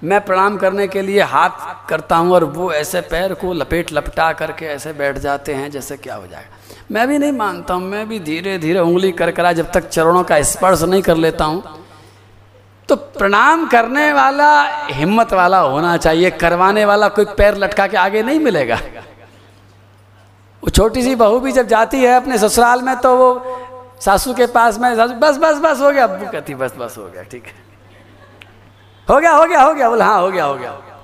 मैं प्रणाम करने के लिए हाथ करता हूँ, और वो ऐसे पैर को लपेट लपटा करके ऐसे बैठ जाते हैं, जैसे क्या हो जाएगा। मैं भी नहीं मानता हूँ, मैं भी धीरे धीरे उंगली कर करा जब तक चरणों का स्पर्श नहीं कर लेता हूँ। तो प्रणाम करने वाला, हिम्मत वाला होना चाहिए, करवाने वाला कोई पैर लटका के आगे नहीं मिलेगा। वो छोटी सी बहू भी जब जाती है अपने ससुराल में तो वो सासू के पास में बस बस बस, हो गया। अब्बू कहती, बस बस, हो गया, ठीक है। हो गया हो गया हो गया। बोले हाँ हो गया हो गया हो गया।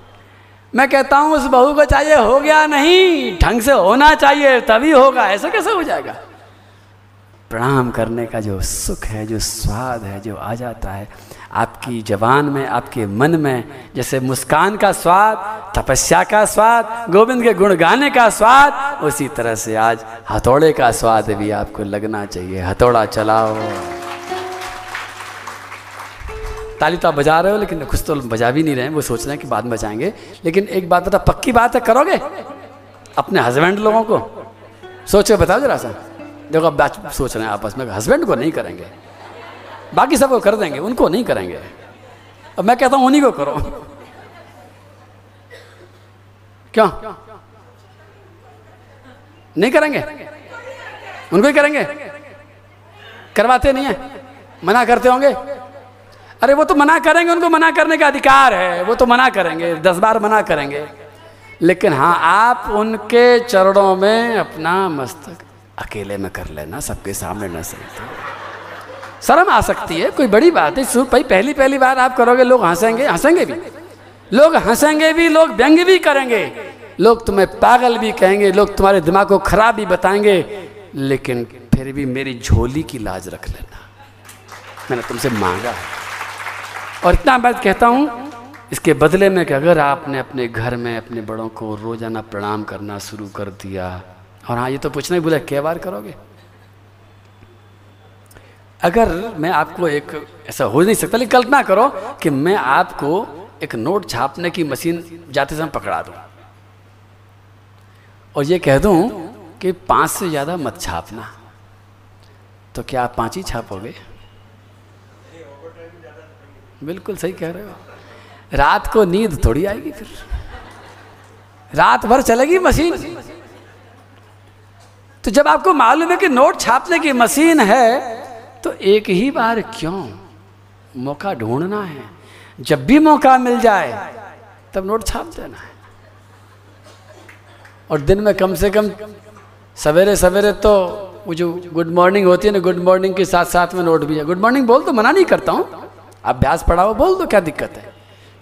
मैं कहता हूँ, उस बहू को चाहिए हो गया नहीं, ढंग से होना चाहिए, तभी होगा। ऐसा कैसे हो जाएगा? प्रणाम करने का जो सुख है, जो स्वाद है, जो आ जाता है, आपकी जवान में, आपके मन में, जैसे मुस्कान का स्वाद, तपस्या का स्वाद, गोविंद के गुण गाने का स्वाद, उसी तरह से आज हथौड़े का स्वाद भी आपको लगना चाहिए। हथौड़ा चलाओ। ताली तो आप बजा रहे हो, लेकिन कुछ तो बजा भी नहीं रहे हैं, वो सोच रहे हैं कि बाद में बजाएँगे। लेकिन एक बात बता पक्की बात है, करोगे? अपने हस्बैंड लोगों को? सोचो, बताओ जरा सा। देखो, अब बात सोच रहे हैं आपस में हस्बैंड को नहीं करेंगे। बाकी सबको कर देंगे, उनको नहीं करेंगे। अब मैं कहता हूँ, उन्हीं को करो। क्यों? नहीं करेंगे? उनको ही करेंगे? करवाते नहीं है? मना करते होंगे? अरे वो तो मना करेंगे, उनको मना करने का अधिकार है। वो तो मना करेंगे, दस बार मना करेंगे। लेकिन हाँ आप उनके चरणों में अपना मस्तक अकेले में कर लेना, सबके सामने न सही शर्म आ सकती है, कोई बड़ी बात है सुख भाई, पहली पहली बार आप करोगे, लोग हंसेंगे हंसेंगे भी। लोग हंसेंगे भी, लोग व्यंग भी करेंगे। लोग तुम्हें पागल भी कहेंगे, लोग तुम्हारे दिमाग को खराब भी बताएँगे, लेकिन फिर भी मेरी झोली की लाज रख लेना। मैंने तुमसे मांगा है। और इतना बात कहता हूँ, इसके बदले में कि अगर आपने अपने घर में अपने बड़ों को रोज़ाना प्रणाम करना शुरू कर दिया, और हाँ ये तो पूछना ही बोला कै बार करोगे? अगर मैं आपको एक, ऐसा हो नहीं सकता, लेकिन कल्पना करो कि मैं आपको एक नोट छापने की मशीन जाते समय पकड़ा दूँ। और ये कह दूँ कि पाँच से ज़्यादा मत छापना। तो क्या आप पाँच ही छापोगे? बिल्कुल सही कह रहे हो। रात को नींद थोड़ी आएगी फिर। रात भर चलेगी मशीन। तो जब आपको मालूम है कि नोट छापने की मशीन है तो एक ही बार क्यों? मौका ढूंढना है। जब भी मौका मिल जाए, तब नोट छाप देना है। और दिन में कम से कम सवेरे सवेरे तो वो जो गुड मॉर्निंग होती है ना, गुड मॉर्निंग के साथ साथ में नोट भी है। गुड मॉर्निंग बोल तो मना नहीं करता हूँ। अभ्यास पढ़ाओ, बोल दो क्या दिक्कत है?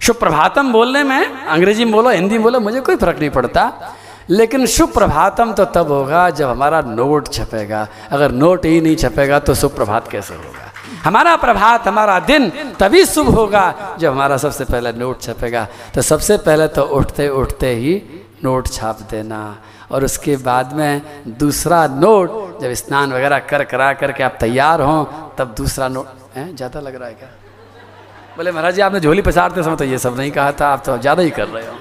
शुभ प्रभातम बोलने में, अंग्रेज़ी में बोलो, हिंदी में बोलो, मुझे कोई फ़र्क नहीं पड़ता। लेकिन शुभ प्रभातम तो तब होगा जब हमारा नोट छपेगा। अगर नोट ही नहीं छपेगा तो शुभ प्रभात कैसे होगा? हमारा प्रभात, हमारा दिन तभी शुभ होगा जब हमारा सबसे पहले नोट छपेगा। तो सबसे पहले तो उठते उठते ही नोट छाप देना। और उसके बाद में दूसरा नोट, जब स्नान वगैरह कर, करा करके आप तैयार हों, तब दूसरा नोट ज़्यादा लग रहा है क्या? बोले, महाराज जी, आपने झोली पसारते समय तो ये सब नहीं कहा था, आप तो ज़्यादा ही कर रहे हो।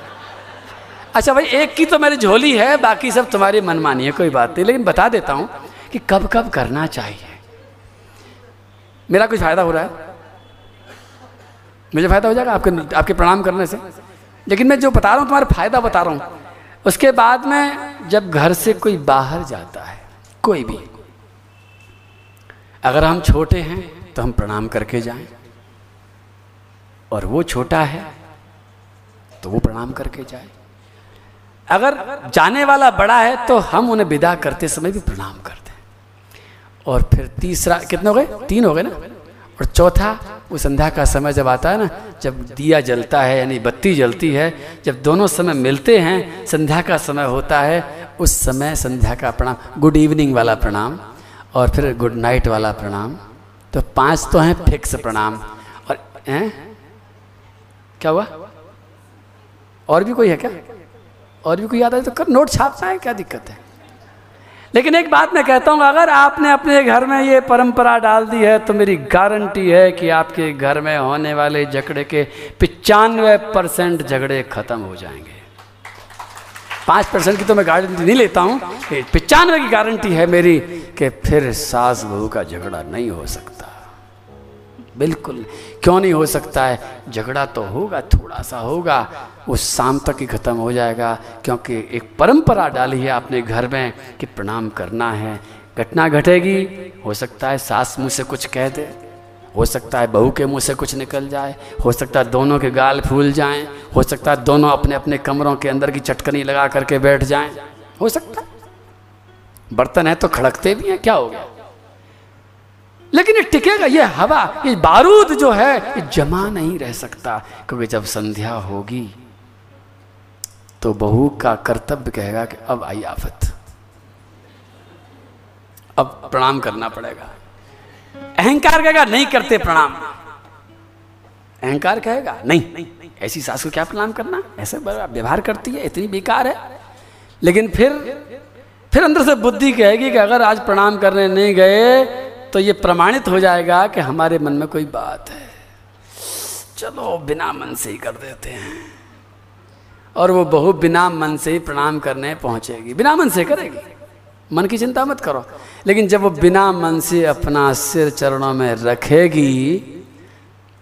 अच्छा भाई, एक की तो मेरी झोली है, बाकी सब तुम्हारी मनमानी है, कोई बात नहीं। लेकिन बता देता हूँ कि कब कब करना चाहिए। मेरा कुछ फ़ायदा हो रहा है? मुझे फ़ायदा हो जाएगा आपके आपके प्रणाम करने से? लेकिन मैं जो बता रहा हूँ, तुम्हारा फ़ायदा बता रहा हूँ, उसके बाद में जब घर से कोई बाहर जाता है, कोई भी, अगर हम छोटे हैं तो हम प्रणाम करके जाएँ। और वो छोटा है तो वो प्रणाम करके जाए। अगर जाने वाला बड़ा है तो हम उन्हें विदा करते समय भी प्रणाम करते हैं। और फिर तीसरा, कितने हो गए? तीन हो गए ना? और चौथा, वो संध्या का समय जब आता है ना, जब दिया जलता है, यानी बत्ती जलती है, जब दोनों समय मिलते हैं, संध्या का समय होता है, उस समय संध्या का प्रणाम, गुड इवनिंग वाला प्रणाम, और फिर गुड नाइट वाला प्रणाम। तो पाँच तो हैं फिक्स प्रणाम। और, हैं? क्या हुआ? और भी कोई है क्या? और भी कोई याद आए तो कर, नोट छापना है क्या दिक्कत है? लेकिन एक बात मैं कहता हूँ, अगर आपने अपने घर में ये परंपरा डाल दी है तो मेरी गारंटी है कि आपके घर में होने वाले झगड़े के पिचानवे परसेंट झगड़े खत्म हो जाएँगे। पाँच परसेंट की तो मैं गारंटी नहीं लेता हूँ पिचानवे की गारंटी है मेरी कि फिर सास बहू का झगड़ा नहीं हो सकता। बिल्कुल। क्यों नहीं हो सकता है? झगड़ा तो होगा थोड़ा सा होगा। वो शाम तक ही ख़त्म हो जाएगा, क्योंकि एक परंपरा डाली है अपने घर में कि प्रणाम करना है। घटना घटेगी, हो सकता है सास मुँह से कुछ कह दे। हो सकता है बहू के मुँह से कुछ निकल जाए। हो सकता है दोनों के गाल फूल जाएँ। हो सकता है दोनों अपने अपने कमरों के अंदर की चटकनी लगा करके बैठ जाएँ। हो सकता है। बर्तन है तो खड़कते भी हैं, क्या हो गया? लेकिन ये टिकेगा, ये हवा, ये बारूद जो है, ये जमा नहीं रह सकता। क्योंकि जब संध्या होगी तो बहू का कर्तव्य कहेगा कि अब आई आफत। अब प्रणाम करना पड़ेगा। अहंकार कहेगा, नहीं करते प्रणाम। अहंकार कहेगा, नहीं, ऐसी सास को क्या प्रणाम करना? ऐसे व्यवहार करती है, इतनी बेकार है। लेकिन फिर फिर अंदर से बुद्धि कहेगी कि अगर आज प्रणाम करने नहीं गए तो ये प्रमाणित हो जाएगा कि हमारे मन में कोई बात है। चलो बिना मन से ही कर देते हैं। और वो बहु बिना मन से ही प्रणाम करने पहुंचेगी। बिना मन से करेगी। मन की चिंता मत करो। लेकिन जब वो बिना मन से अपना सिर चरणों में रखेगी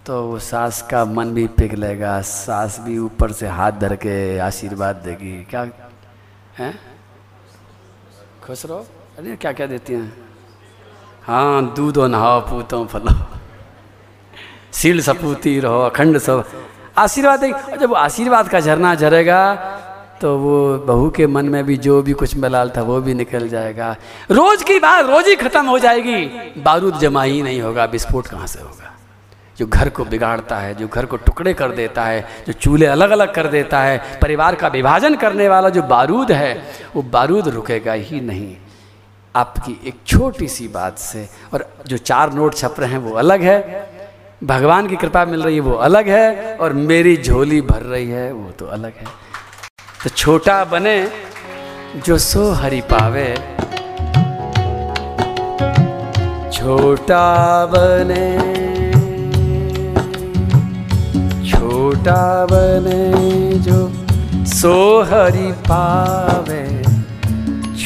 तो वो सास का मन भी पिघलेगा। सास भी ऊपर से हाथ धर के आशीर्वाद देगी। क्या है? खुश रहो? अरे क्या क्या देती हैं? हाँ दूधो नहाओ, पूतो फलो। सील सपूती रहो, अखंड सब आशीर्वाद जब आशीर्वाद का झरना झरेगा तो वो बहू के मन में भी जो भी कुछ मलाल था, वो भी निकल जाएगा। रोज की बात, रोज ही खत्म हो जाएगी। बारूद जमा ही नहीं होगा विस्फोट कहाँ से होगा? जो घर को बिगाड़ता है, जो घर को टुकड़े कर देता है, जो चूल्हे अलग अलग कर देता है, परिवार का विभाजन करने वाला जो बारूद है, वो बारूद रुकेगा ही नहीं। आपकी एक छोटी सी बात से, और जो चार नोट छप रहे हैं वो अलग है। भगवान की कृपा मिल रही है, वो अलग है, और मेरी झोली भर रही है, वो तो अलग है। तो छोटा बने, जो सो हरि पावे। छोटा बने छोटा बने, जो सो हरि पावे।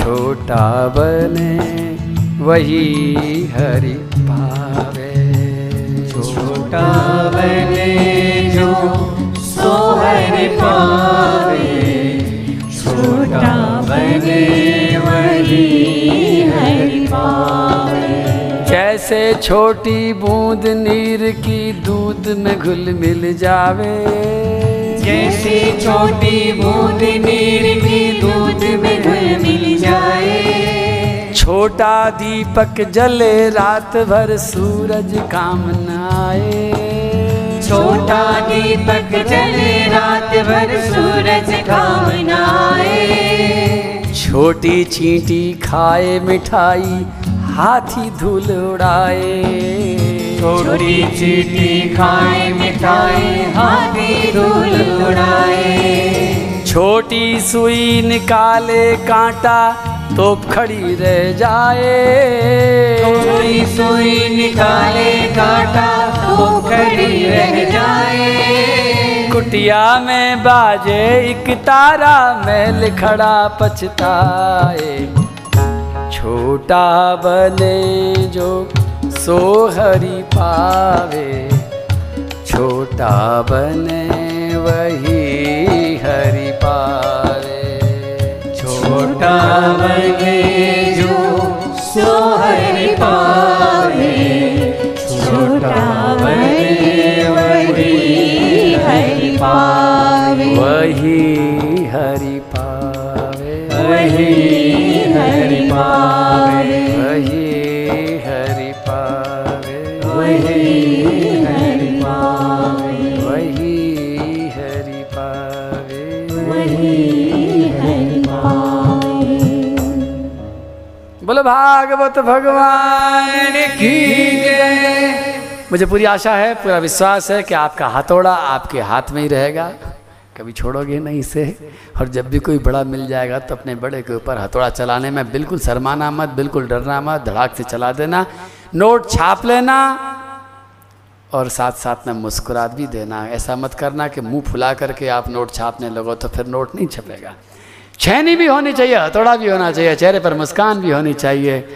छोटा बने वही हरि पावे। छोटा बने जो सो हरि पावे। छोटा बने वही जैसे छोटी बूंद नीर की दूध में घुल मिल जावे। जैसे छोटी बूंद नीर की दूध में घुल मिल जाए। छोटा दीपक जले रात भर सूरज काम न आए। छोटा दीपक जले रात भर सूरज काम न आए। छोटी चींटी खाए मिठाई हाथी धूल उड़ाए। छोटी चीटी खाए मिठाई हाथी धूल उड़ाए। छोटी सुई निकाले कांटा तो खड़ी रह जाए। छोटी सुई निकाले कांटा तो खड़ी रह जाए। कुटिया में बाजे एक तारा महल खड़ा पछताए। छोटा बने जो सो हरि पावे। छोटा बने वही हरि पावे। छोटा बने जो सो हरि पावे। छोटा बने वही हरि पावे। वही हरि पावे। वही हरि पावे। वही हरि पावे। वही हरि पावे। वही हरि पावे। वही हरि पावे। बोलो भागवत भगवान की जय। मुझे पूरी आशा है पूरा विश्वास है कि आपका हथौड़ा आपके हाथ में ही रहेगा। कभी छोड़ोगे नहीं इसे? और जब भी कोई बड़ा मिल जाएगा तो अपने बड़े के ऊपर हथौड़ा चलाने में बिल्कुल शर्माना मत, बिल्कुल डरना मत, धड़ाक से चला देना। नोट छाप लेना और साथ साथ में मुस्कुरा भी देना। ऐसा मत करना कि मुँह फुला करके आप नोट छापने लगो तो फिर नोट नहीं छपेगा। छैनी भी होनी चाहिए, हथौड़ा भी होना चाहिए, चेहरे पर मुस्कान भी होनी चाहिए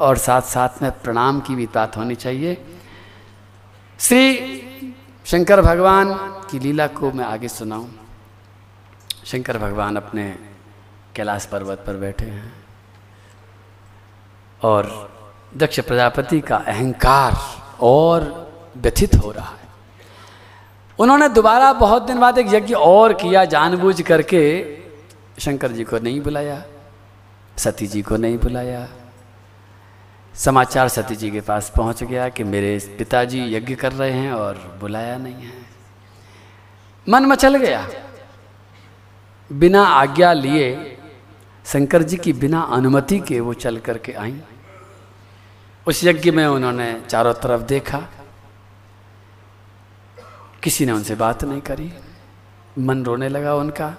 और साथ साथ में प्रणाम की भी बात होनी चाहिए। श्री शंकर भगवान की लीला को मैं आगे सुनाऊं। शंकर भगवान अपने कैलाश पर्वत पर बैठे हैं और दक्ष प्रजापति का अहंकार और व्यथित हो रहा है। उन्होंने दोबारा बहुत दिन बाद एक यज्ञ और किया, जानबूझ करके शंकर जी को नहीं बुलाया, सती जी को नहीं बुलाया। समाचार सती जी के पास पहुँच गया कि मेरे पिताजी यज्ञ कर रहे हैं और बुलाया नहीं है। मन मचल गया। बिना आज्ञा लिए शंकर जी की बिना अनुमति के वो चल करके आई। उस यज्ञ में उन्होंने चारों तरफ़ देखा। किसी ने उनसे बात नहीं करी। मन रोने लगा उनका।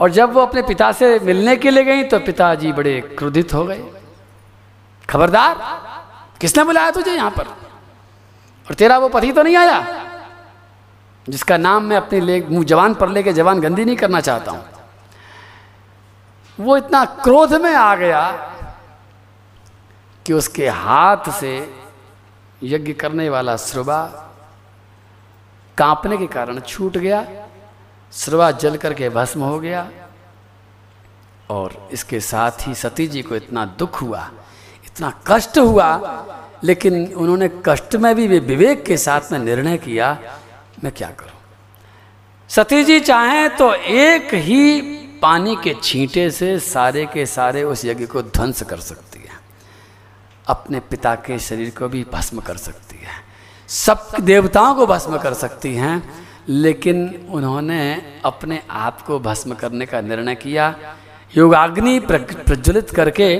और जब वो अपने पिता से मिलने के लिए गई तो पिताजी बड़े क्रोधित हो गए। खबरदार, किसने बुलाया तुझे यहाँ पर? और तेरा वो पति तो नहीं आया? जिसका नाम मैं अपने ले जवान पर लेके जवान गंदी नहीं करना चाहता हूँ। वो इतना क्रोध में आ गया कि उसके हाथ से यज्ञ करने वाला श्रुवा कांपने के कारण छूट गया, श्रुवा जल करके भस्म हो गया और इसके साथ ही सती जी को इतना दुख हुआ, इतना कष्ट हुआ, लेकिन उन्होंने कष्ट में भी वे विवेक के साथ में निर्णय किया मैं क्या करूँ? सती जी चाहें तो एक ही पानी के छींटे से सारे के सारे उस यज्ञ को ध्वंस कर सकती है। अपने पिता के शरीर को भी भस्म कर सकती है। सब देवताओं को भस्म कर सकती हैं, लेकिन उन्होंने अपने आप को भस्म करने का निर्णय किया, योगाग्नि प्रज्वलित करके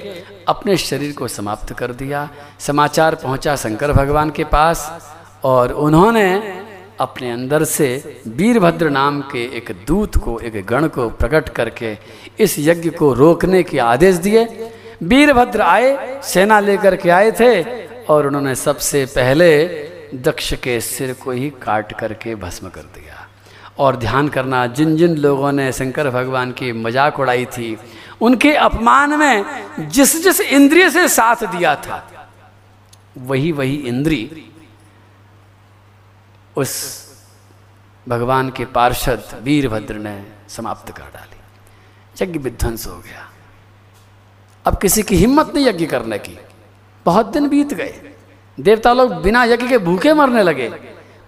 अपने शरीर को समाप्त कर दिया। समाचार पहुँचा शंकर भगवान के पास और उन्होंने अपने अंदर से वीरभद्र नाम के एक दूत को, एक गण को प्रकट करके इस यज्ञ को रोकने के आदेश दिए। वीरभद्र आए, सेना लेकर के आए थे और उन्होंने सबसे पहले दक्ष के सिर को ही काट करके भस्म कर दिया। और ध्यान करना, जिन जिन लोगों ने शंकर भगवान की मज़ाक उड़ाई थी, उनके अपमान में जिस जिस इंद्रिय से साथ दिया था, वही वही इंद्री उस भगवान के पार्षद वीरभद्र ने समाप्त कर डाली। यज्ञ विध्वंस हो गया। अब किसी की हिम्मत नहीं यज्ञ करने की। बहुत दिन बीत गए। देवता लोग बिना यज्ञ के भूखे मरने लगे।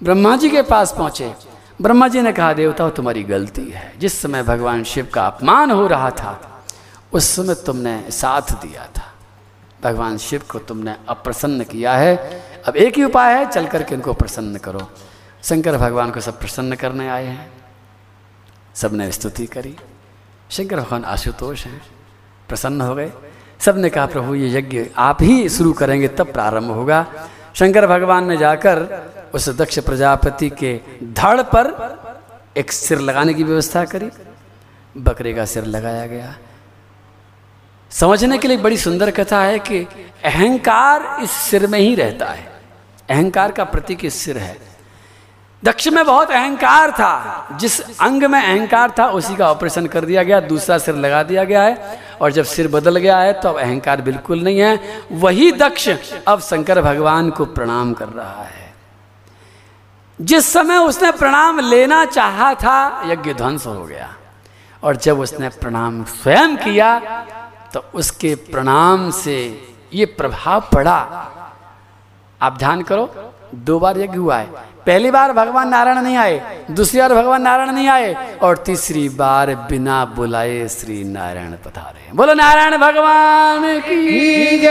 ब्रह्मा जी के पास पहुँचे। ब्रह्मा जी ने कहा देवता तुम्हारी गलती है। जिस समय भगवान शिव का अपमान हो रहा था, उस समय तुमने साथ दिया था। भगवान शिव को तुमने अप्रसन्न किया है। अब एक ही उपाय है चल करके इनको प्रसन्न करो। शंकर भगवान को सब प्रसन्न करने आए हैं। सबने स्तुति करी। शंकर भगवान आशुतोष हैं। प्रसन्न हो गए। सबने कहा, प्रभु, ये यज्ञ आप ही शुरू करेंगे, तब प्रारंभ होगा। शंकर भगवान ने जाकर उस दक्ष प्रजापति के धड़ पर एक सिर लगाने की व्यवस्था करी। बकरे का सिर लगाया गया। समझने के लिए बड़ी सुंदर कथा है कि अहंकार इस सिर में ही रहता है। अहंकार का प्रतीक इस सिर है। दक्ष में बहुत अहंकार था। जिस अंग में अहंकार था, उसी का ऑपरेशन कर दिया गया, दूसरा सिर लगा दिया गया है। और जब सिर बदल गया है तो अब अहंकार बिल्कुल नहीं है। वही दक्ष अब शंकर भगवान को प्रणाम कर रहा है। जिस समय उसने प्रणाम लेना चाहा था यज्ञ ध्वंस हो गया। और जब उसने प्रणाम स्वयं किया तो उसके प्रणाम से ये प्रभाव पड़ा। आप ध्यान करो, दो बार यज्ञ हुआ है। पहली बार भगवान नारायण नहीं आए, दूसरी बार भगवान नारायण नहीं आए, और तीसरी बार बिना बुलाए श्री नारायण पधारे बोलो, नारायण भगवान की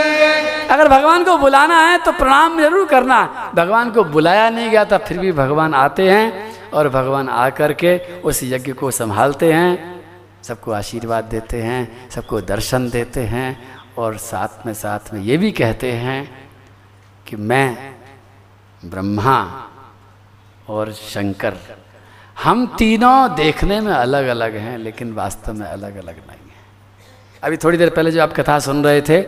अगर भगवान को बुलाना है तो प्रणाम ज़रूर करना। भगवान को बुलाया नहीं गया था, फिर भी भगवान आते हैं और भगवान आकर के उस यज्ञ को संभालते हैं। सबको आशीर्वाद देते हैं, सबको दर्शन देते हैं और साथ में साथ में ये भी कहते हैं कि मैं ब्रह्मा और शंकर। हम तीनों देखने में अलग अलग हैं, लेकिन वास्तव में अलग अलग नहीं है। अभी थोड़ी देर पहले जो आप कथा सुन रहे थे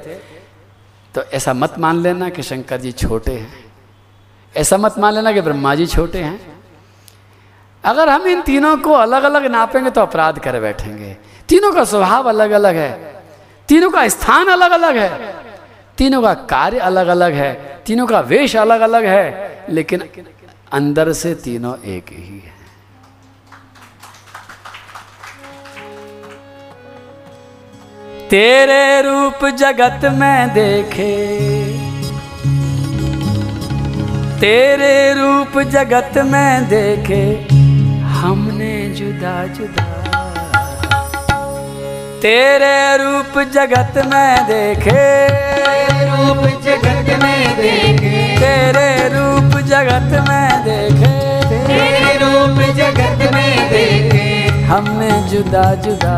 तो ऐसा मत मान लेना कि शंकर जी छोटे हैं। ऐसा मत मान लेना कि ब्रह्मा जी छोटे हैं। अगर हम इन तीनों को अलग अलग नापेंगे तो अपराध कर बैठेंगे। तीनों का स्वभाव अलग अलग है। तीनों का स्थान अलग अलग है। तीनों का कार्य अलग अलग है। तीनों का वेश अलग अलग है। लेकिन अंदर से तीनों एक ही है। तेरे रूप जगत में देखे तेरे रूप जगत में देखे हमने जुदा जुदा। तेरे रूप जगत में देखे रूप जगत में देखे। तेरे रूप जगत में देखे। तेरे रूप जगत में देखे। हमने जुदा जुदा।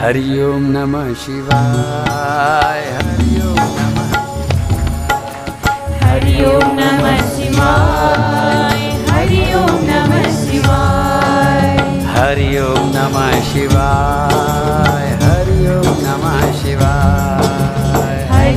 हरिओम नमः शिवाय। हरिओम नमः। हरि ओम नमः शिवाय। हरि ओम नमः शिवाय। हरिओम नमः शिवाय। हरिओम नमः शिवाय।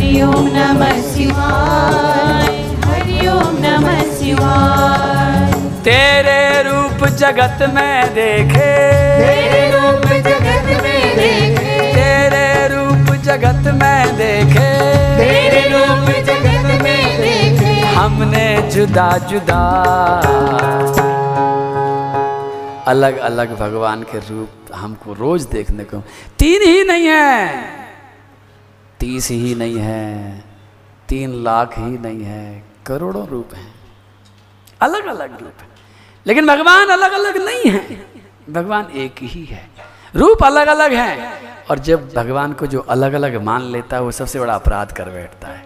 हरि नमः शिवाय हरि नमः शिवाय तेरे रूप जगत में देखे। तेरे रूप जगत में देखे। तेरे रूप जगत में देखे। तेरे रूप जगत में देखे। हमने जुदा जुदा अलग अलग भगवान के रूप हमको रोज देखने को। तीन ही नहीं है। तीस ही नहीं है तीन लाख ही नहीं है करोड़ों रूप हैं। अलग अलग रूप है। लेकिन भगवान अलग अलग नहीं है। भगवान एक ही है। रूप अलग अलग हैं। और जब भगवान को जो अलग अलग मान लेता है वो सबसे बड़ा अपराध कर बैठता है।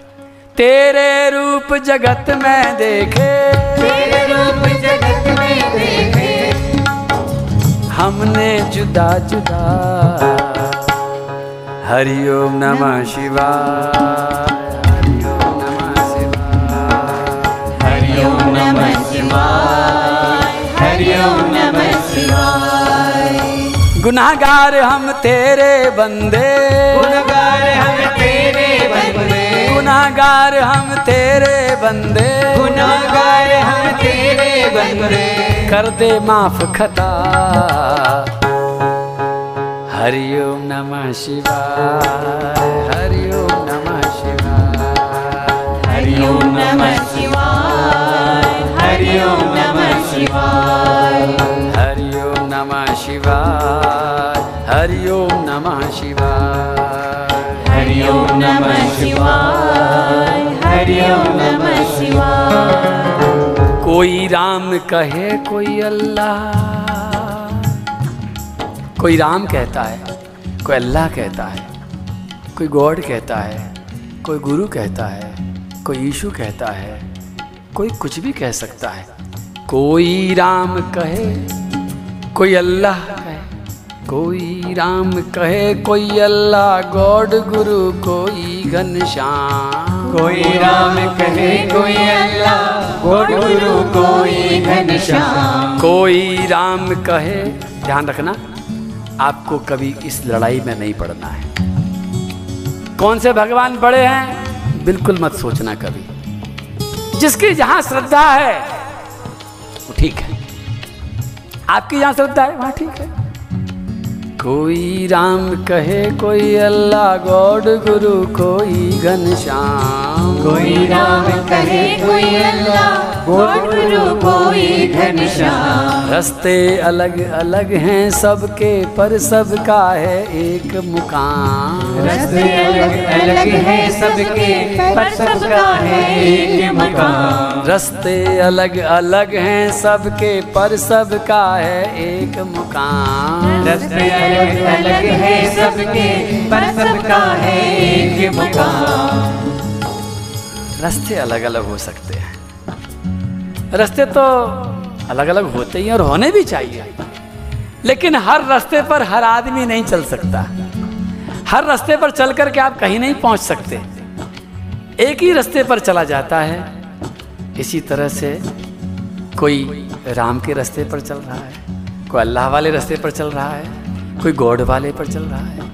तेरे रूप जगत में देखे। तेरे रूप जगत में देखे। हमने जुदा जुदा हरिओम नमः शिवाय हरिओम नमः शिवाय। हरि ओम नमः शिवाय। हरि ओम नमः शिवाय। गुनाहगार हम तेरे बंदे। गुणगार हम तेरे बंदे। गुनाहगार हम तेरे बंदे। गुनाहगार हम तेरे बंदे। कर दे माफ़ खता। हरिओम नमः शिवाय। हरिओम नमः शिवाय। हरि ओम नमः शिवाय। हरि ओम नमः शिवाय। हरिओम नमः शिवाय। हरिओम नमः शिवाय। हरि ओम नमः शिवाय। हरि ओम नमः शिवाय। कोई राम कहे कोई अल्लाह। कोई राम कहता है कोई अल्लाह कहता है कोई गॉड कहता है कोई गुरु कहता है कोई यीशु कहता है कोई कुछ भी कह सकता है। कोई राम कहे कोई अल्लाह कहे कोई राम कहे कोई अल्लाह गॉड गुरु कोई घनश्याम कोई राम कहे कोई अल्लाह गोड गुरु कोई घनश्याम कोई राम कहे ध्यान रखना आपको कभी इस लड़ाई में नहीं पड़ना है। कौन से भगवान बड़े हैं, बिल्कुल मत सोचना कभी। जिसकी जहाँ श्रद्धा है, वो ठीक है। आपकी जहाँ श्रद्धा है, वहाँ ठीक है। कोई राम कहे, कोई अल्लाह गॉड गुरु, कोई घनश्याम कोई राम कहे, कोई अल्लाह गुरु कोई घनश्याम। रास्ते अलग अलग हैं सबके पर सबका है एक मुकाम। रास्ते अलग अलग है सबके पर सबका है एक मकान रास्ते अलग अलग हैं सबके पर सबका है एक मुकाम। रास्ते अलग अलग है सबके पर सबका है एक मकान रास्ते अलग अलग हो सकते हैं। रास्ते तो अलग अलग होते ही और होने भी चाहिए। लेकिन हर रास्ते पर हर आदमी नहीं चल सकता। हर रास्ते पर चल करके आप कहीं नहीं पहुँच सकते। एक ही रास्ते पर चला जाता है। इसी तरह से कोई राम के रास्ते पर चल रहा है, कोई अल्लाह वाले रास्ते पर चल रहा है, कोई गॉड वाले पर चल रहा है।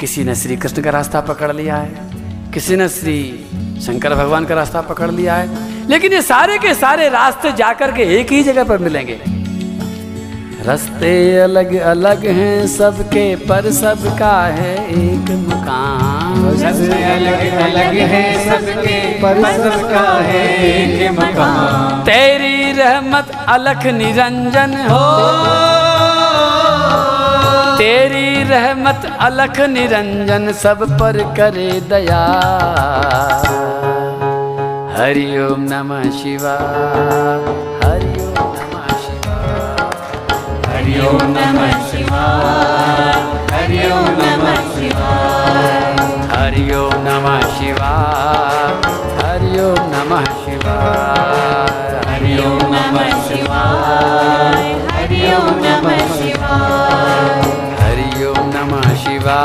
किसी ने श्री कृष्ण का रास्ता पकड़ लिया है, किसी ने श्री शंकर भगवान का रास्ता पकड़ लिया है। लेकिन ये सारे के सारे रास्ते जाकर के एक ही जगह पर मिलेंगे। रास्ते अलग अलग हैं सबके पर सबका है एक मुकाम रास्ते अलग अलग है सबके पर सबका है एक मकान। तेरी रहमत अलख निरंजन हो। तेरी रहमत अलख निरंजन सब पर करे दया। हरि ओं नमः शिवा हरि ओं नमः शिवा हरि ओं नमः शिवा हरि ओं नमः शिवा हरि ओं नमः शिवा हरि ओं नमः शिवा हरि ओं नमः शिवा हरि ओं नमः शिवा हरि ओं नमः शिवा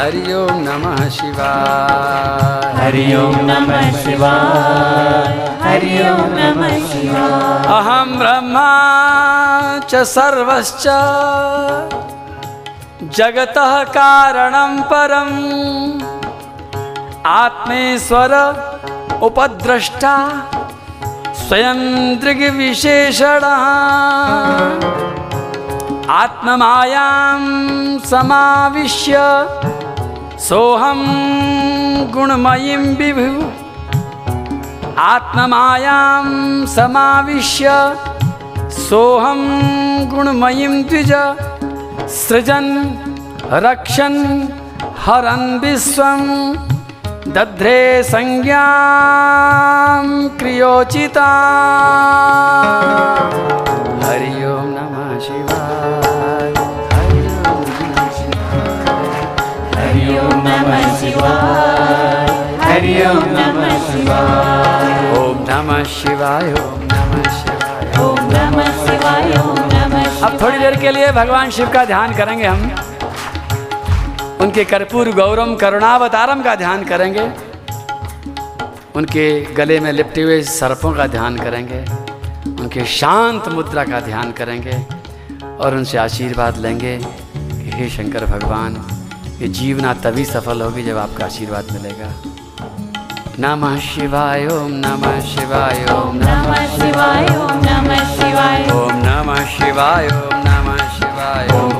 हरि ओम नमः शिवाय। हरि ओम नमः शिवाय। हरि ओम नमः शिवाय। अहं ब्रह्मा च सर्वश्च। जगतः कारणं परम्। आत्मेश्वर उपद्रष्टा। स्वयं दृग्विशेषणः। आत्ममायां समाविश्य। सोऽहं गुणमयीं विभु आत्ममायां समाविश्य सोहम गुणमयीं द्विज। सृजन, रक्षन्, हरन् विश्वं। दध्रे संज्ञा क्रियोचिता। शिवाय। हरि ओम नमः शिवाय। ओम नमः शिवाय ओम नमः शिवाय। ओम नमः शिवाय ओम नमः अब थोड़ी देर के लिए भगवान शिव का ध्यान करेंगे हम। उनके कर्पूर गौरम करुणावतारम का ध्यान करेंगे। उनके गले में लिपटे हुए सर्पों का ध्यान करेंगे। उनके शांत मुद्रा का ध्यान करेंगे और उनसे आशीर्वाद लेंगे कि हे शंकर भगवान ये जीवना तभी सफल होगी जब आपका आशीर्वाद मिलेगा। नमः शिवाय ओम नमः शिवाय ओम नमः शिवाय ओम नमः शिवाय। ओम नमः शिवाय ओम नमः शिवाय ओम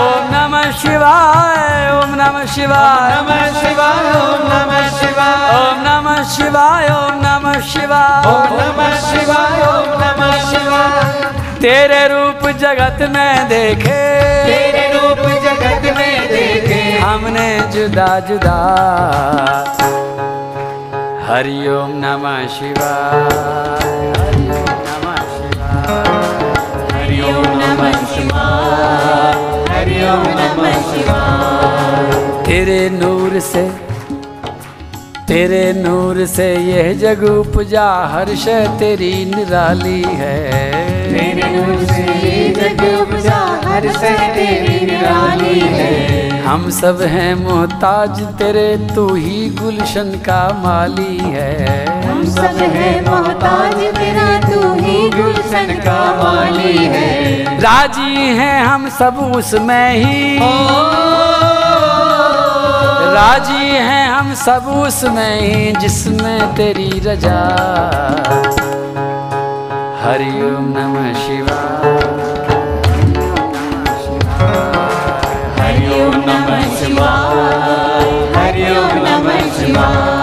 ओम नमः शिवाय ओम नमः शिवाय नमः शिवाय ओम नमः शिवाय ओम नमः शिवाय ओम नमः शिवाय ओम नमः शिवाय ओम नमः शिवाय तेरे रूप जगत में देखे तेरे रूप जगत में देखे हमने जुदा जुदा हरि ओम नमः शिवाय हरि ओम नमः शिवाय हरि ओम नमः शिवाय तेरे नूर से, तेरे नूर से यह जग उपजा हर्ष तेरी निराली है। तेरे नूर से यह जग उपजा हर्ष तेरी निराली है। हम सब हैं मोहताज तेरे तू ही गुलशन का माली है। हम सब है मोहताज तेरा तू ही गुलशन का माली है। राज़ी हैं हम सब उसमें ही। राज़ी हैं हम सब उसमें ही जिसमें तेरी रजा। हरिओम नमः शिवाय। हरि नमः शिवाय।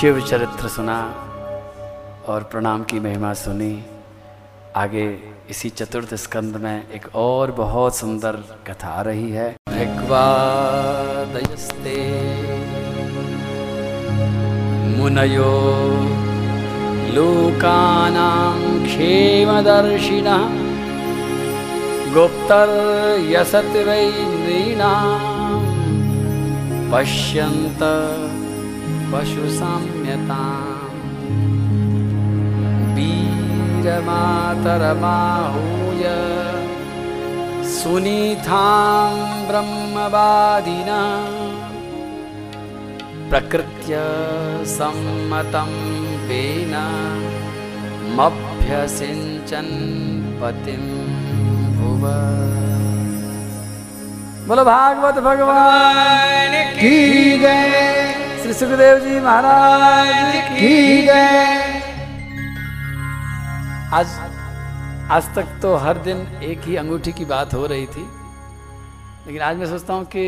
शिव चरित्र सुना और प्रणाम की महिमा सुनी। आगे इसी चतुर्थ स्कंद में एक और बहुत सुंदर कथा आ रही है। भगवादयस्ते मुनयो लोकानां क्षेमदर्शिनः गुप्तर्यसति वै नृणां पश्यन्त पशुसाम्यताम् वीरमातरमाहूय सुनीतां ब्रह्मवादिना। प्रकृत्य सम्मतं वेन मभ्यसिञ्चन् पतिं भुव। बोलो, भागवत भगवान की जय। श्री सुखदेव जी महाराज की जय। आज आज तक तो हर दिन एक ही अंगूठी की बात हो रही थी, लेकिन आज मैं सोचता हूँ कि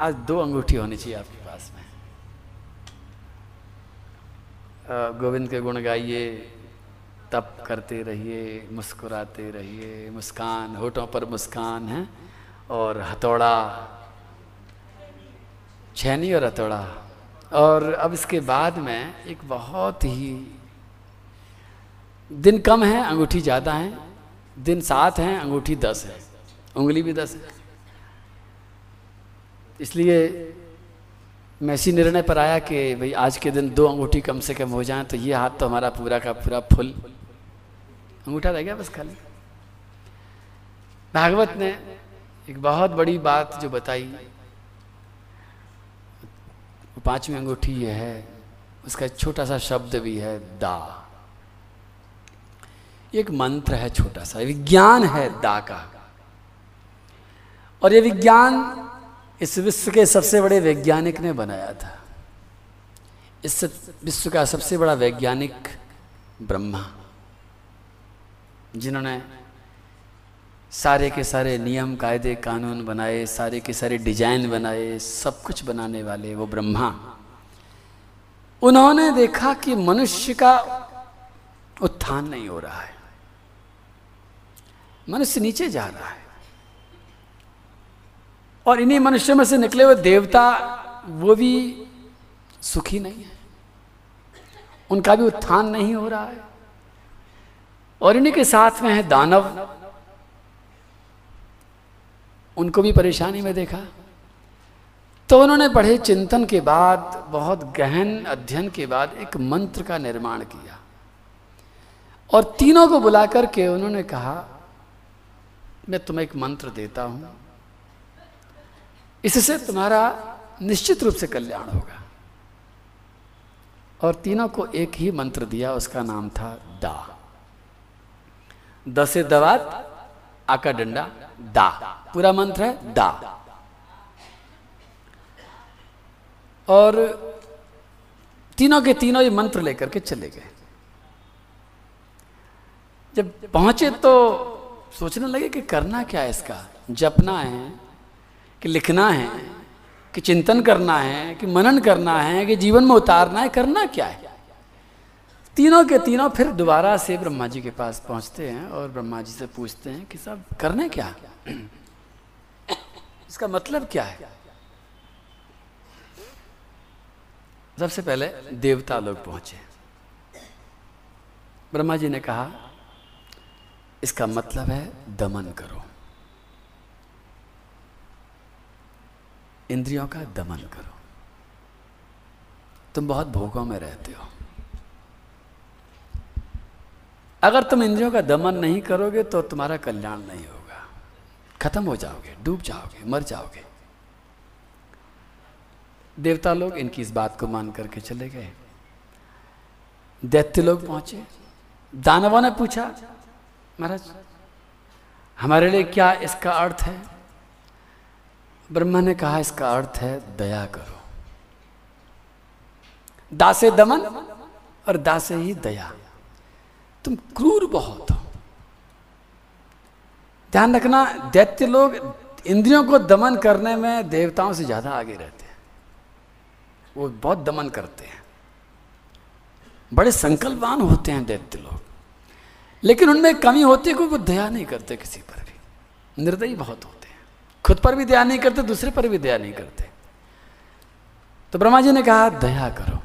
आज दो अंगूठी होनी चाहिए आपके पास में। गोविंद के गुण गाइए, तप करते रहिए, मुस्कुराते रहिए, मुस्कान, होठों पर मुस्कान है, और हथौड़ा, छैनी और हथौड़ा। और अब इसके बाद में एक बहुत ही, दिन कम है, अंगूठी ज़्यादा है, दिन सात हैं, अंगूठी दस है, उंगली भी दस है। इसलिए मैं इसी निर्णय पर आया कि भाई आज के दिन दो अंगूठी कम से कम हो जाए तो ये हाथ तो हमारा पूरा का पूरा फुल। अंगूठा रह गया बस खाली। भागवत ने एक बहुत बड़ी बात जो बताई वो पांचवी अंगूठी ये है, उसका छोटा सा शब्द भी है, दा। एक मंत्र है छोटा सा, विज्ञान है दा का। और ये विज्ञान इस विश्व के सबसे बड़े वैज्ञानिक ने बनाया था। इस विश्व का सबसे बड़ा वैज्ञानिक ब्रह्मा, जिन्होंने सारे के सारे नियम, कायदे, कानून बनाए, सारे के सारे डिज़ाइन बनाए, सब कुछ बनाने वाले वो ब्रह्मा। उन्होंने देखा कि मनुष्य का उत्थान नहीं हो रहा है। मनुष्य नीचे जा रहा है। और इन्हीं मनुष्य में से निकले हुए देवता, वो भी सुखी नहीं है। उनका भी उत्थान नहीं हो रहा है। और इन्हीं के साथ में है दानव। उनको भी परेशानी में देखा। तो उन्होंने बड़े चिंतन के बाद, बहुत गहन अध्ययन के बाद एक मंत्र का निर्माण किया। और तीनों को बुलाकर के उन्होंने कहा, मैं तुम्हें एक मंत्र देता हूँ। इससे तुम्हारा निश्चित रूप से कल्याण होगा। और तीनों को एक ही मंत्र दिया, उसका नाम था दा। द से दवात आका डंडा, दा। पूरा मंत्र है? दा। और तीनों के तीनों ये मंत्र लेकर के चले गए। जब पहुँचे तो सोचने लगे कि करना क्या है इसका? जपना है कि लिखना है कि चिंतन करना है कि मनन करना है कि जीवन में उतारना है करना क्या है? तीनों के तीनों फिर दोबारा से ब्रह्मा जी के पास पहुँचते हैं और ब्रह्मा जी से पूछते हैं कि साहब करना क्या? इसका मतलब क्या है? सबसे पहले देवता लोग पहुँचे। ब्रह्मा जी ने कहा, इसका मतलब है दमन करो। इंद्रियों का दमन करो। तुम बहुत भोगों में रहते हो। अगर तुम इंद्रियों का दमन नहीं करोगे तो तुम्हारा कल्याण नहीं होगा। खत्म हो जाओगे, डूब जाओगे, मर जाओगे। देवता लोग इनकी इस बात को मान करके चले गए। दैत्य लोग पहुँचे। दानवों ने पूछा, महाराज, हमारे लिए क्या इसका अर्थ है? ब्रह्मा ने कहा, इसका अर्थ है दया करो। दासे दमन और दासे ही दया। तुम क्रूर बहुत हो। ध्यान रखना, दैत्य लोग इंद्रियों को दमन करने में देवताओं से ज़्यादा आगे रहते हैं। वो बहुत दमन करते हैं। बड़े संकल्पवान होते हैं दैत्य लोग। लेकिन उनमें कमी होती है कि वो दया नहीं करते किसी पर भी। निर्दयी बहुत होते हैं। खुद पर भी दया नहीं करते, दूसरे पर भी दया नहीं करते। तो ब्रह्मा जी ने कहा, दया करो।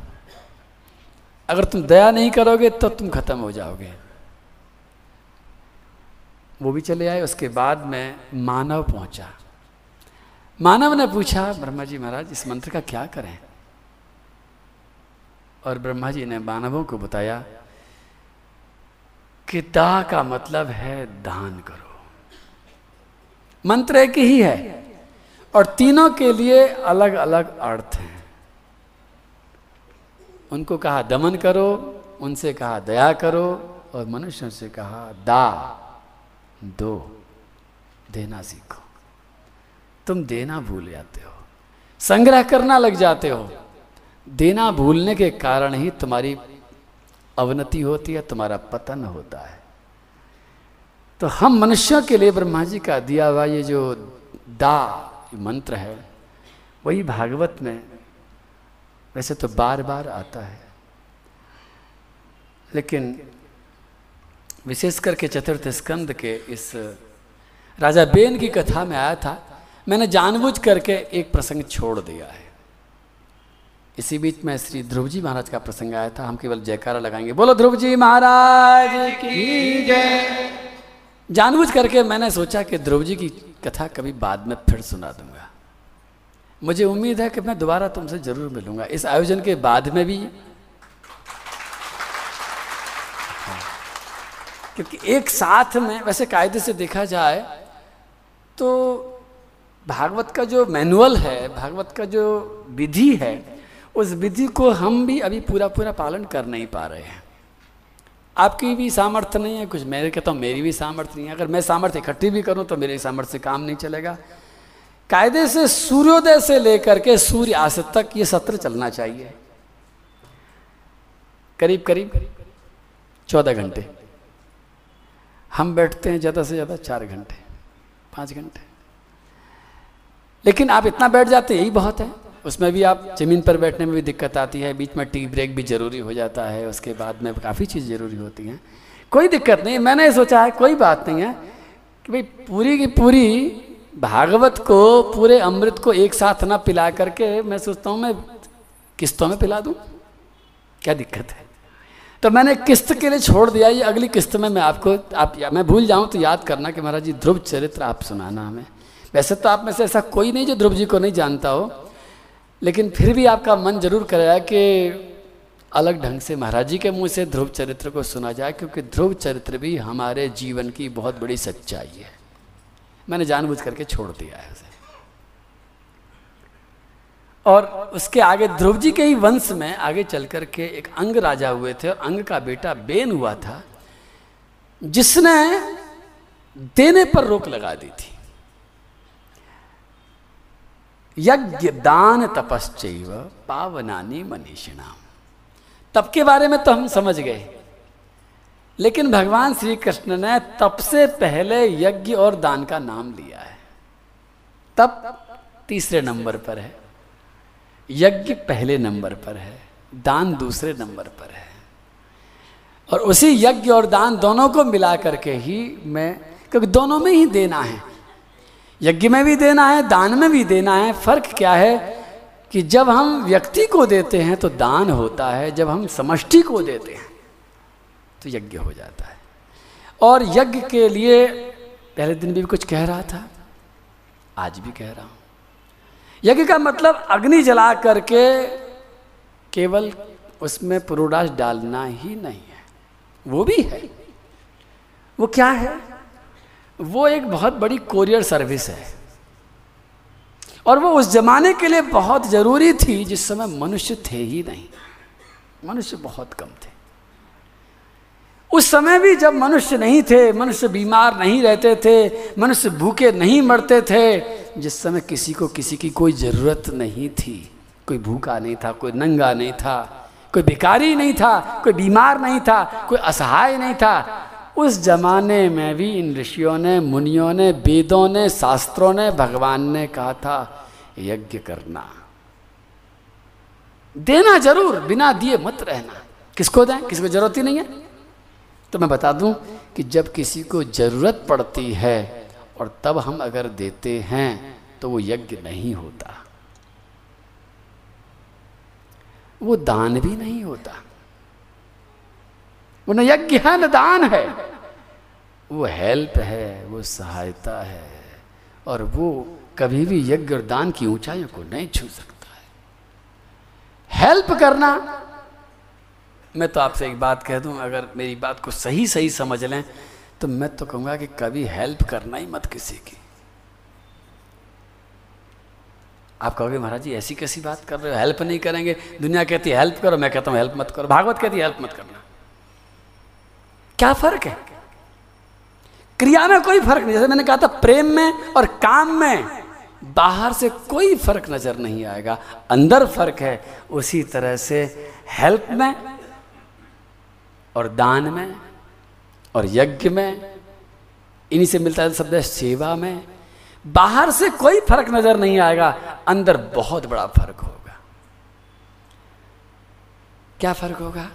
अगर तुम दया नहीं करोगे तो तुम खत्म हो जाओगे। वो भी चले आए, उसके बाद में मानव पहुँचा। मानव ने पूछा, ब्रह्मा जी महाराज, इस मंत्र का क्या करें? और ब्रह्मा जी ने मानवों को बताया कि दा का मतलब है दान करो। मंत्र एक ही है और तीनों के लिए अलग अलग अर्थ हैं। उनको कहा, दमन करो। उनसे कहा, दया करो। और मनुष्यों से कहा, दा। दो देना सीखो। तुम देना भूल जाते हो। संग्रह करना लग जाते हो। देना भूलने के कारण ही तुम्हारी अवनति होती है, तुम्हारा पतन होता है। तो हम मनुष्यों के लिए ब्रह्मा जी का दिया हुआ ये जो दा मंत्र है, वही भागवत में वैसे तो बार बार आता है। लेकिन विशेष करके चतुर्थ स्कंद के इस राजा बेन की कथा में आया था, मैंने जानबूझ करके एक प्रसंग छोड़ दिया है। इसी बीच में श्री ध्रुव जी महाराज का प्रसंग आया था, हम केवल जयकारा लगाएँगे। बोलो ध्रुव जी महाराज की जय। जानबूझ करके मैंने सोचा कि ध्रुव जी की कथा कभी बाद में फिर सुना दूँगा। मुझे उम्मीद है कि मैं दोबारा तुमसे ज़रूर मिलूँगा। इस आयोजन के बाद में भी क्योंकि एक साथ में वैसे कायदे से देखा जाए तो भागवत का जो मैनुअल है, भागवत का जो विधि है, उस विधि को हम भी अभी पूरा पूरा पालन कर नहीं पा रहे हैं। आपकी भी सामर्थ्य नहीं है, कुछ मेरे कहता हूँ, मेरी भी सामर्थ्य नहीं है। अगर मैं सामर्थ्य इकट्ठी भी करूँ तो मेरे सामर्थ्य से काम नहीं चलेगा। कायदे से सूर्योदय से लेकर के सूर्य आस्त तक ये सत्र चलना चाहिए। करीब करीब चौदह घंटे। हम बैठते हैं ज़्यादा से ज़्यादा चार घंटे, पाँच घंटे। लेकिन आप इतना बैठ जाते यही बहुत है। उसमें भी आप ज़मीन पर बैठने में भी दिक्कत आती है, बीच में टी ब्रेक भी ज़रूरी हो जाता है, उसके बाद में काफ़ी चीज़ ज़रूरी होती हैं। कोई दिक्कत नहीं, मैंने सोचा है, कोई बात नहीं है कि भाई पूरी की पूरी भागवत को, पूरे अमृत को एक साथ ना पिला करके मैं सोचता हूँ मैं किस्तों में पिला दूँ। क्या दिक्कत है? तो मैंने किस्त के लिए छोड़ दिया ये अगली किस्त में मैं आपको आप या, मैं भूल जाऊँ तो याद करना कि महाराज जी ध्रुव चरित्र आप सुनाना हमें। वैसे तो आप में से ऐसा कोई नहीं जो ध्रुव जी को नहीं जानता हो लेकिन फिर भी आपका मन ज़रूर करेगा कि अलग ढंग से महाराज जी के मुँह से ध्रुव चरित्र को सुना जाए क्योंकि ध्रुव चरित्र भी हमारे जीवन की बहुत बड़ी सच्चाई है। मैंने जानबूझ करके छोड़ दिया है और उसके आगे ध्रुव जी के ही वंश में आगे चल कर के एक अंग राजा हुए थे और अंग का बेटा बेन हुआ था, जिसने देने पर रोक लगा दी थी। यज्ञ दान तपश्चैव पावनानी मनीषिणाम। तप के बारे में तो हम समझ गए, लेकिन भगवान श्री कृष्ण ने तप से पहले यज्ञ और दान का नाम लिया है। तप तीसरे नंबर पर है। यज्ञ पहले नंबर पर है, दान दूसरे नंबर पर है। और उसी यज्ञ और दान दोनों को मिला करके ही मैं, क्योंकि दोनों में ही देना है। यज्ञ में भी देना है, दान में भी देना है। फ़र्क क्या है कि जब हम व्यक्ति को देते हैं तो दान होता है, जब हम समष्टि को देते हैं तो यज्ञ हो जाता है। और यज्ञ के लिए, पहले दिन भी कुछ कह रहा था, आज भी कह रहा हूँ। यज्ञ का मतलब अग्नि जला करके केवल उसमें पुरोडास डालना ही नहीं है। वो भी है। वो क्या है? वो एक बहुत बड़ी कोरियर सर्विस है। और वो उस जमाने के लिए बहुत ज़रूरी थी जिस समय मनुष्य थे ही नहीं। मनुष्य बहुत कम थे। उस समय भी जब मनुष्य नहीं थे, मनुष्य बीमार नहीं रहते थे, मनुष्य भूखे नहीं मरते थे, जिस समय किसी को किसी की कोई ज़रूरत नहीं थी, कोई भूखा नहीं था, कोई नंगा नहीं था, कोई भिकारी नहीं था, कोई बीमार नहीं था, कोई असहाय नहीं था, उस जमाने में भी इन ऋषियों ने, मुनियों ने, वेदों ने, शास्त्रों ने, भगवान ने कहा था, यज्ञ करना। देना ज़रूर, बिना दिए मत रहना। किसको दें? किसको ज़रूरत ही नहीं है? तो मैं बता दूँ कि जब किसी को ज़रूरत पड़ती है और तब हम अगर देते हैं तो वो यज्ञ नहीं होता। वो दान भी नहीं होता। वो न यज्ञ है, न दान है। वो हेल्प है, वो सहायता है, और वो कभी भी यज्ञ और दान की ऊंचाइयों को नहीं छू सकता है। हेल्प करना मैं तो आपसे एक बात कह दूँ, अगर मेरी बात को सही सही समझ लें तो मैं तो कहूँगा कि कभी हेल्प करना ही मत किसी की। आप कहोगे, महाराज जी, ऐसी कैसी बात कर रहे हो? हेल्प नहीं करेंगे। दुनिया कहती हेल्प करो। मैं कहता हूँ हेल्प मत करो। भागवत कहती हेल्प मत करना। क्या फ़र्क है? क्रिया में कोई फ़र्क नहीं। जैसे मैंने कहा था, प्रेम में और काम में बाहर से कोई फ़र्क नज़र नहीं आएगा। अंदर फ़र्क है, उसी तरह से हेल्प में और दान में और यज्ञ में, इन्हीं से मिलता है शब्द सेवा में। बाहर से कोई फ़र्क नज़र नहीं आएगा, अंदर बहुत बड़ा फ़र्क होगा। क्या फ़र्क होगा?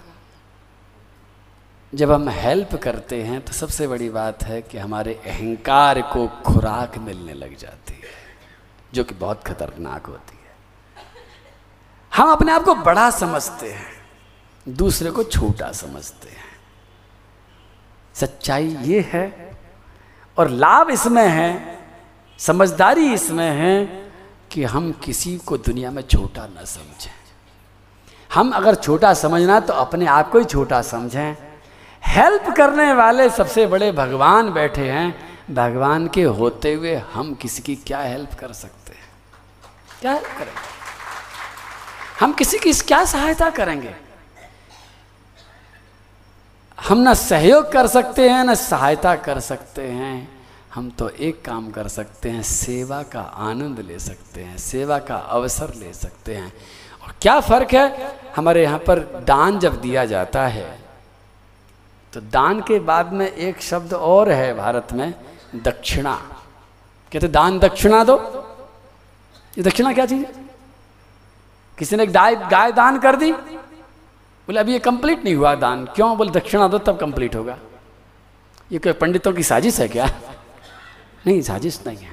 जब हम हेल्प करते हैं तो सबसे बड़ी बात है कि हमारे अहंकार को खुराक मिलने लग जाती है, जो कि बहुत खतरनाक होती है। हम अपने आप को बड़ा समझते हैं। दूसरे को छोटा समझते हैं। सच्चाई ये है और लाभ इसमें है, समझदारी इसमें है कि हम किसी को दुनिया में छोटा न समझें। हम अगर छोटा समझना तो अपने आप को ही छोटा समझें। हेल्प करने वाले सबसे बड़े भगवान बैठे हैं। भगवान के होते हुए हम किसी की क्या हेल्प कर सकते हैं? क्या हेल्प करेंगे हम किसी की क्या सहायता करेंगे? हम ना सहयोग कर सकते हैं, ना सहायता कर सकते हैं। हम तो एक काम कर सकते हैं, सेवा का आनंद ले सकते हैं, सेवा का अवसर ले सकते हैं। और क्या फ़र्क है? हमारे यहाँ पर दान जब दिया जाता है तो दान के बाद में एक शब्द और है भारत में, दक्षिणा। कहते दान दक्षिणा दो। ये दक्षिणा क्या चीज़ है? किसी ने गाय गाय दान कर दी बोले अभी ये कंप्लीट नहीं हुआ दान। क्यों? बोले, दक्षिणा दो, तब कंप्लीट होगा। ये कोई पंडितों की साजिश है क्या? नहीं, साजिश नहीं है।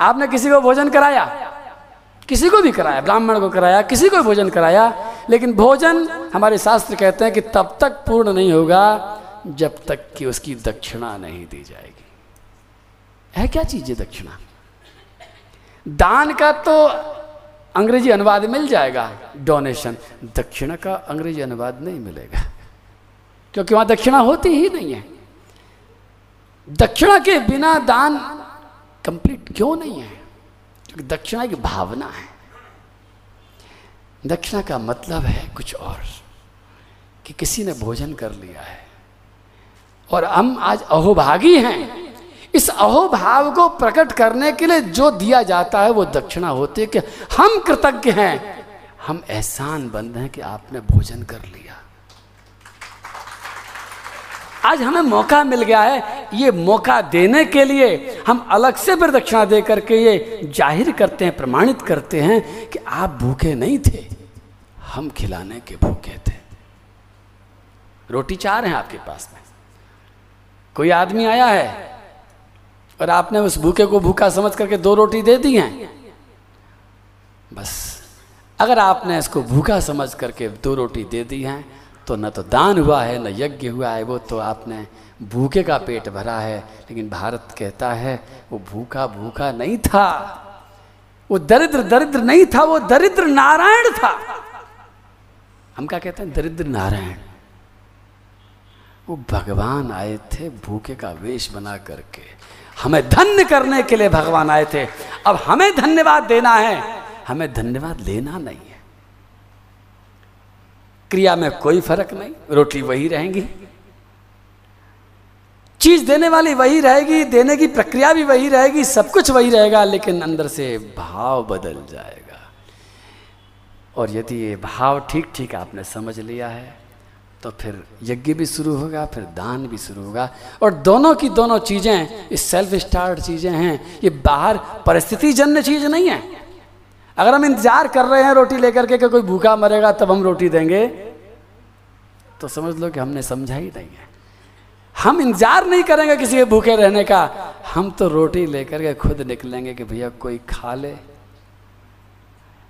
आपने किसी को भोजन कराया? किसी को भी कराया? ब्राह्मण को कराया? किसी को भोजन कराया? लेकिन भोजन, हमारे शास्त्र कहते हैं कि तब तक पूर्ण नहीं होगा, जब तक कि उसकी दक्षिणा नहीं दी जाएगी। है क्या चीज़ है दक्षिणा? दान का तो अंग्रेज़ी अनुवाद मिल जाएगा। डोनेशन दक्षिणा का अंग्रेज़ी अनुवाद नहीं मिलेगा। क्योंकि वहाँ दक्षिणा होती ही नहीं है। दक्षिणा के बिना दान कंप्लीट क्यों नहीं है? क्योंकि दक्षिणा की भावना है। दक्षिणा का मतलब है कुछ और, कि किसी ने भोजन कर लिया है। और हम आज अहोभागी हैं। इस अहोभाव को प्रकट करने के लिए जो दिया जाता है वो दक्षिणा होती है कि हम कृतज्ञ हैं। हम एहसान बंद हैं कि आपने भोजन कर लिया। आज हमें मौका मिल गया है ये मौका देने के लिए हम अलग से फिर दक्षिणा दे करके ये ज़ाहिर करते हैं, प्रमाणित करते हैं कि आप भूखे नहीं थे, हम खिलाने के भूखे थे। रोटी चार हैं आपके पास में। कोई आदमी आया है? और आपने उस भूखे को भूखा समझ करके दो रोटी दे दी हैं। बस, अगर आपने इसको भूखा समझ करके दो रोटी दे दी हैं तो न तो दान हुआ है, न यज्ञ हुआ है वो तो आपने भूखे का पेट भरा है। लेकिन भारत कहता है, वो भूखा भूखा नहीं था। वो दरिद्र दरिद्र नहीं था, वो दरिद्र नारायण था। हम क्या कहते हैं? दरिद्र नारायण। वो भगवान आए थे भूखे का वेश बना करके। हमें धन्य करने के लिए भगवान आए थे। अब हमें धन्यवाद देना है। हमें धन्यवाद लेना नहीं है। क्रिया में कोई फ़र्क नहीं। रोटी वही रहेंगी। चीज़ देने वाली वही रहेगी, देने की प्रक्रिया भी वही रहेगी, सब कुछ वही रहेगा, लेकिन अंदर से भाव बदल जाएगा। और यदि ये भाव ठीक ठीक आपने समझ लिया है तो फिर यज्ञ भी शुरू होगा, फिर दान भी शुरू होगा। और दोनों की दोनों चीज़ें, ये सेल्फ स्टार्ट चीज़ें हैं, ये बाहर परिस्थिति जन्य चीज़ नहीं है। अगर हम इंतज़ार कर रहे हैं रोटी लेकर के कि कोई भूखा मरेगा, तब हम रोटी देंगे। तो समझ लो कि हमने समझा ही नहीं है। हम इंतज़ार नहीं करेंगे किसी के भूखे रहने का। हम तो रोटी लेकर के खुद निकलेंगे कि भैया कोई खा ले,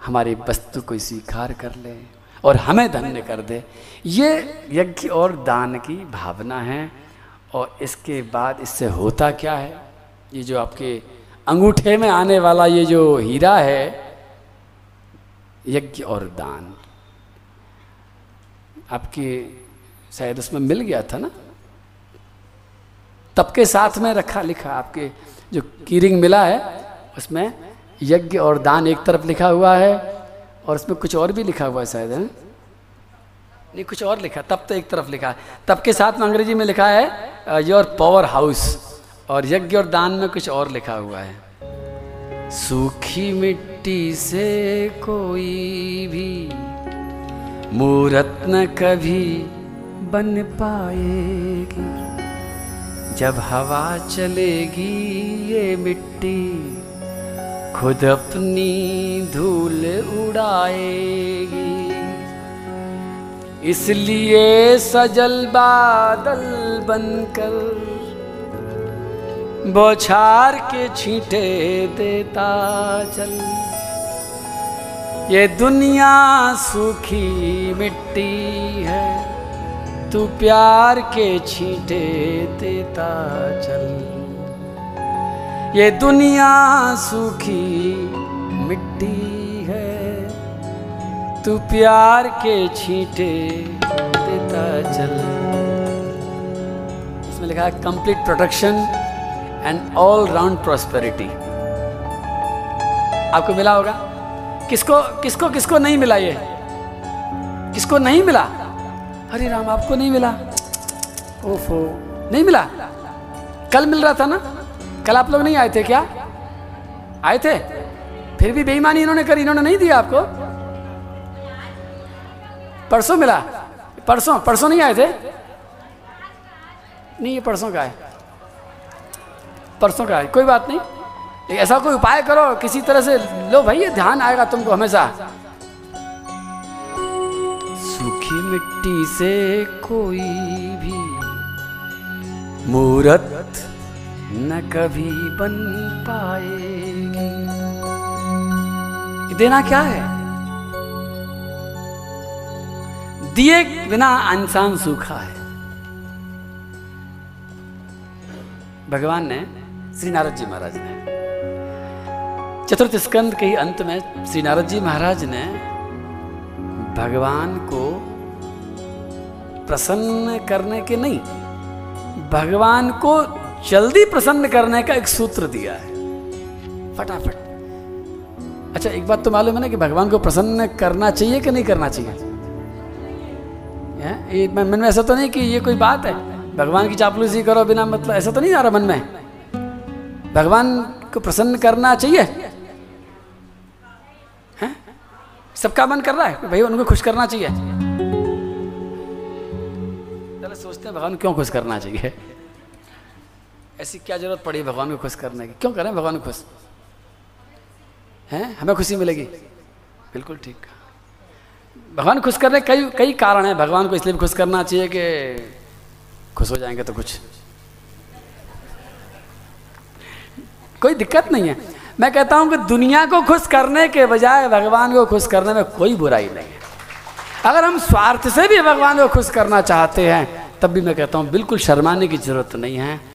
हमारी वस्तु कोई स्वीकार कर ले। और हमें धन्य कर दे। ये यज्ञ और दान की भावना है और इसके बाद इससे होता क्या है? ये जो आपके अंगूठे में आने वाला ये जो हीरा है, यज्ञ और दान। आपके शायद उसमें मिल गया था ना? तब के साथ में रखा लिखा आपके जो कीरिंग मिला है, उसमें यज्ञ और दान एक तरफ़ लिखा हुआ है और उसमें कुछ और भी लिखा हुआ है शायद, है? नहीं, कुछ और लिखा, तब तो एक तरफ़ लिखा। तब के साथ में अंग्रेज़ी में लिखा है योर पावर हाउस और यज्ञ और दान में कुछ और लिखा हुआ है। सूखी मिट्टी से कोई भी मूरत न कभी बन पाएगी। जब हवा चलेगी ये मिट्टी खुद अपनी धूल उड़ाएगी। इसलिए सजल बादल बनकर बौछार के छींटे देता चल। ये दुनिया सूखी मिट्टी है, तू प्यार के छींटे देता चल। ये दुनिया सूखी मिट्टी है। तू प्यार के छींटे देता चल। इसमें लिखा है complete protection and all round prosperity आपको मिला होगा? किसको किसको किसको नहीं मिला ये? किसको नहीं मिला? हरे राम, आपको नहीं मिला? ओफो, नहीं मिला? कल मिल रहा था ना? कल आप लोग नहीं आए थे क्या? आए थे? फिर भी बेईमानी इन्होंने करी, इन्होंने नहीं दिया आपको? परसों मिला। परसों परसों नहीं आए थे? नहीं, ये परसों का है। परसों का है, कोई बात नहीं। ऐसा कोई उपाय करो, किसी तरह से लो भाई, ये ध्यान आएगा तुमको हमेशा। सूखी मिट्टी से कोई भी मूरत न कभी बन पाएगी। देना क्या है? दिए बिना इंसान सूखा है। भगवान ने, श्री नारद जी महाराज ने, चतुर्थ स्कंद के अंत में श्री नारद जी महाराज ने भगवान को प्रसन्न करने के नहीं, भगवान को जल्दी प्रसन्न करने का एक सूत्र दिया है। फटाफट। अच्छा एक बात तो मालूम है ना कि भगवान को प्रसन्न करना चाहिए कि नहीं करना चाहिए? ये मन में ऐसा तो नहीं कि ये कोई बात है? भगवान की चापलूसी करो बिना मतलब ऐसा तो नहीं आ रहा मन में? भगवान को प्रसन्न करना चाहिए? सबका मन कर रहा है? भाई, उनको खुश करना चाहिए। चलो सोचते हैं, भगवान क्यों खुश करना चाहिए? ऐसी क्या ज़रूरत पड़ी भगवान को खुश करने की? क्यों करें भगवान को खुश? हैं? हमें खुशी मिलेगी। बिल्कुल ठीक भगवान खुश करने कई कई कारण हैं। भगवान को इसलिए भी खुश करना चाहिए कि खुश हो जाएँगे तो कुछ। कोई दिक्कत नहीं है। मैं कहता हूँ कि दुनिया को खुश करने के बजाय भगवान को खुश करने में कोई बुराई नहीं है। अगर हम स्वार्थ से भी भगवान को खुश करना चाहते हैं, तब भी मैं कहता हूँ बिल्कुल शर्माने की ज़रूरत नहीं है।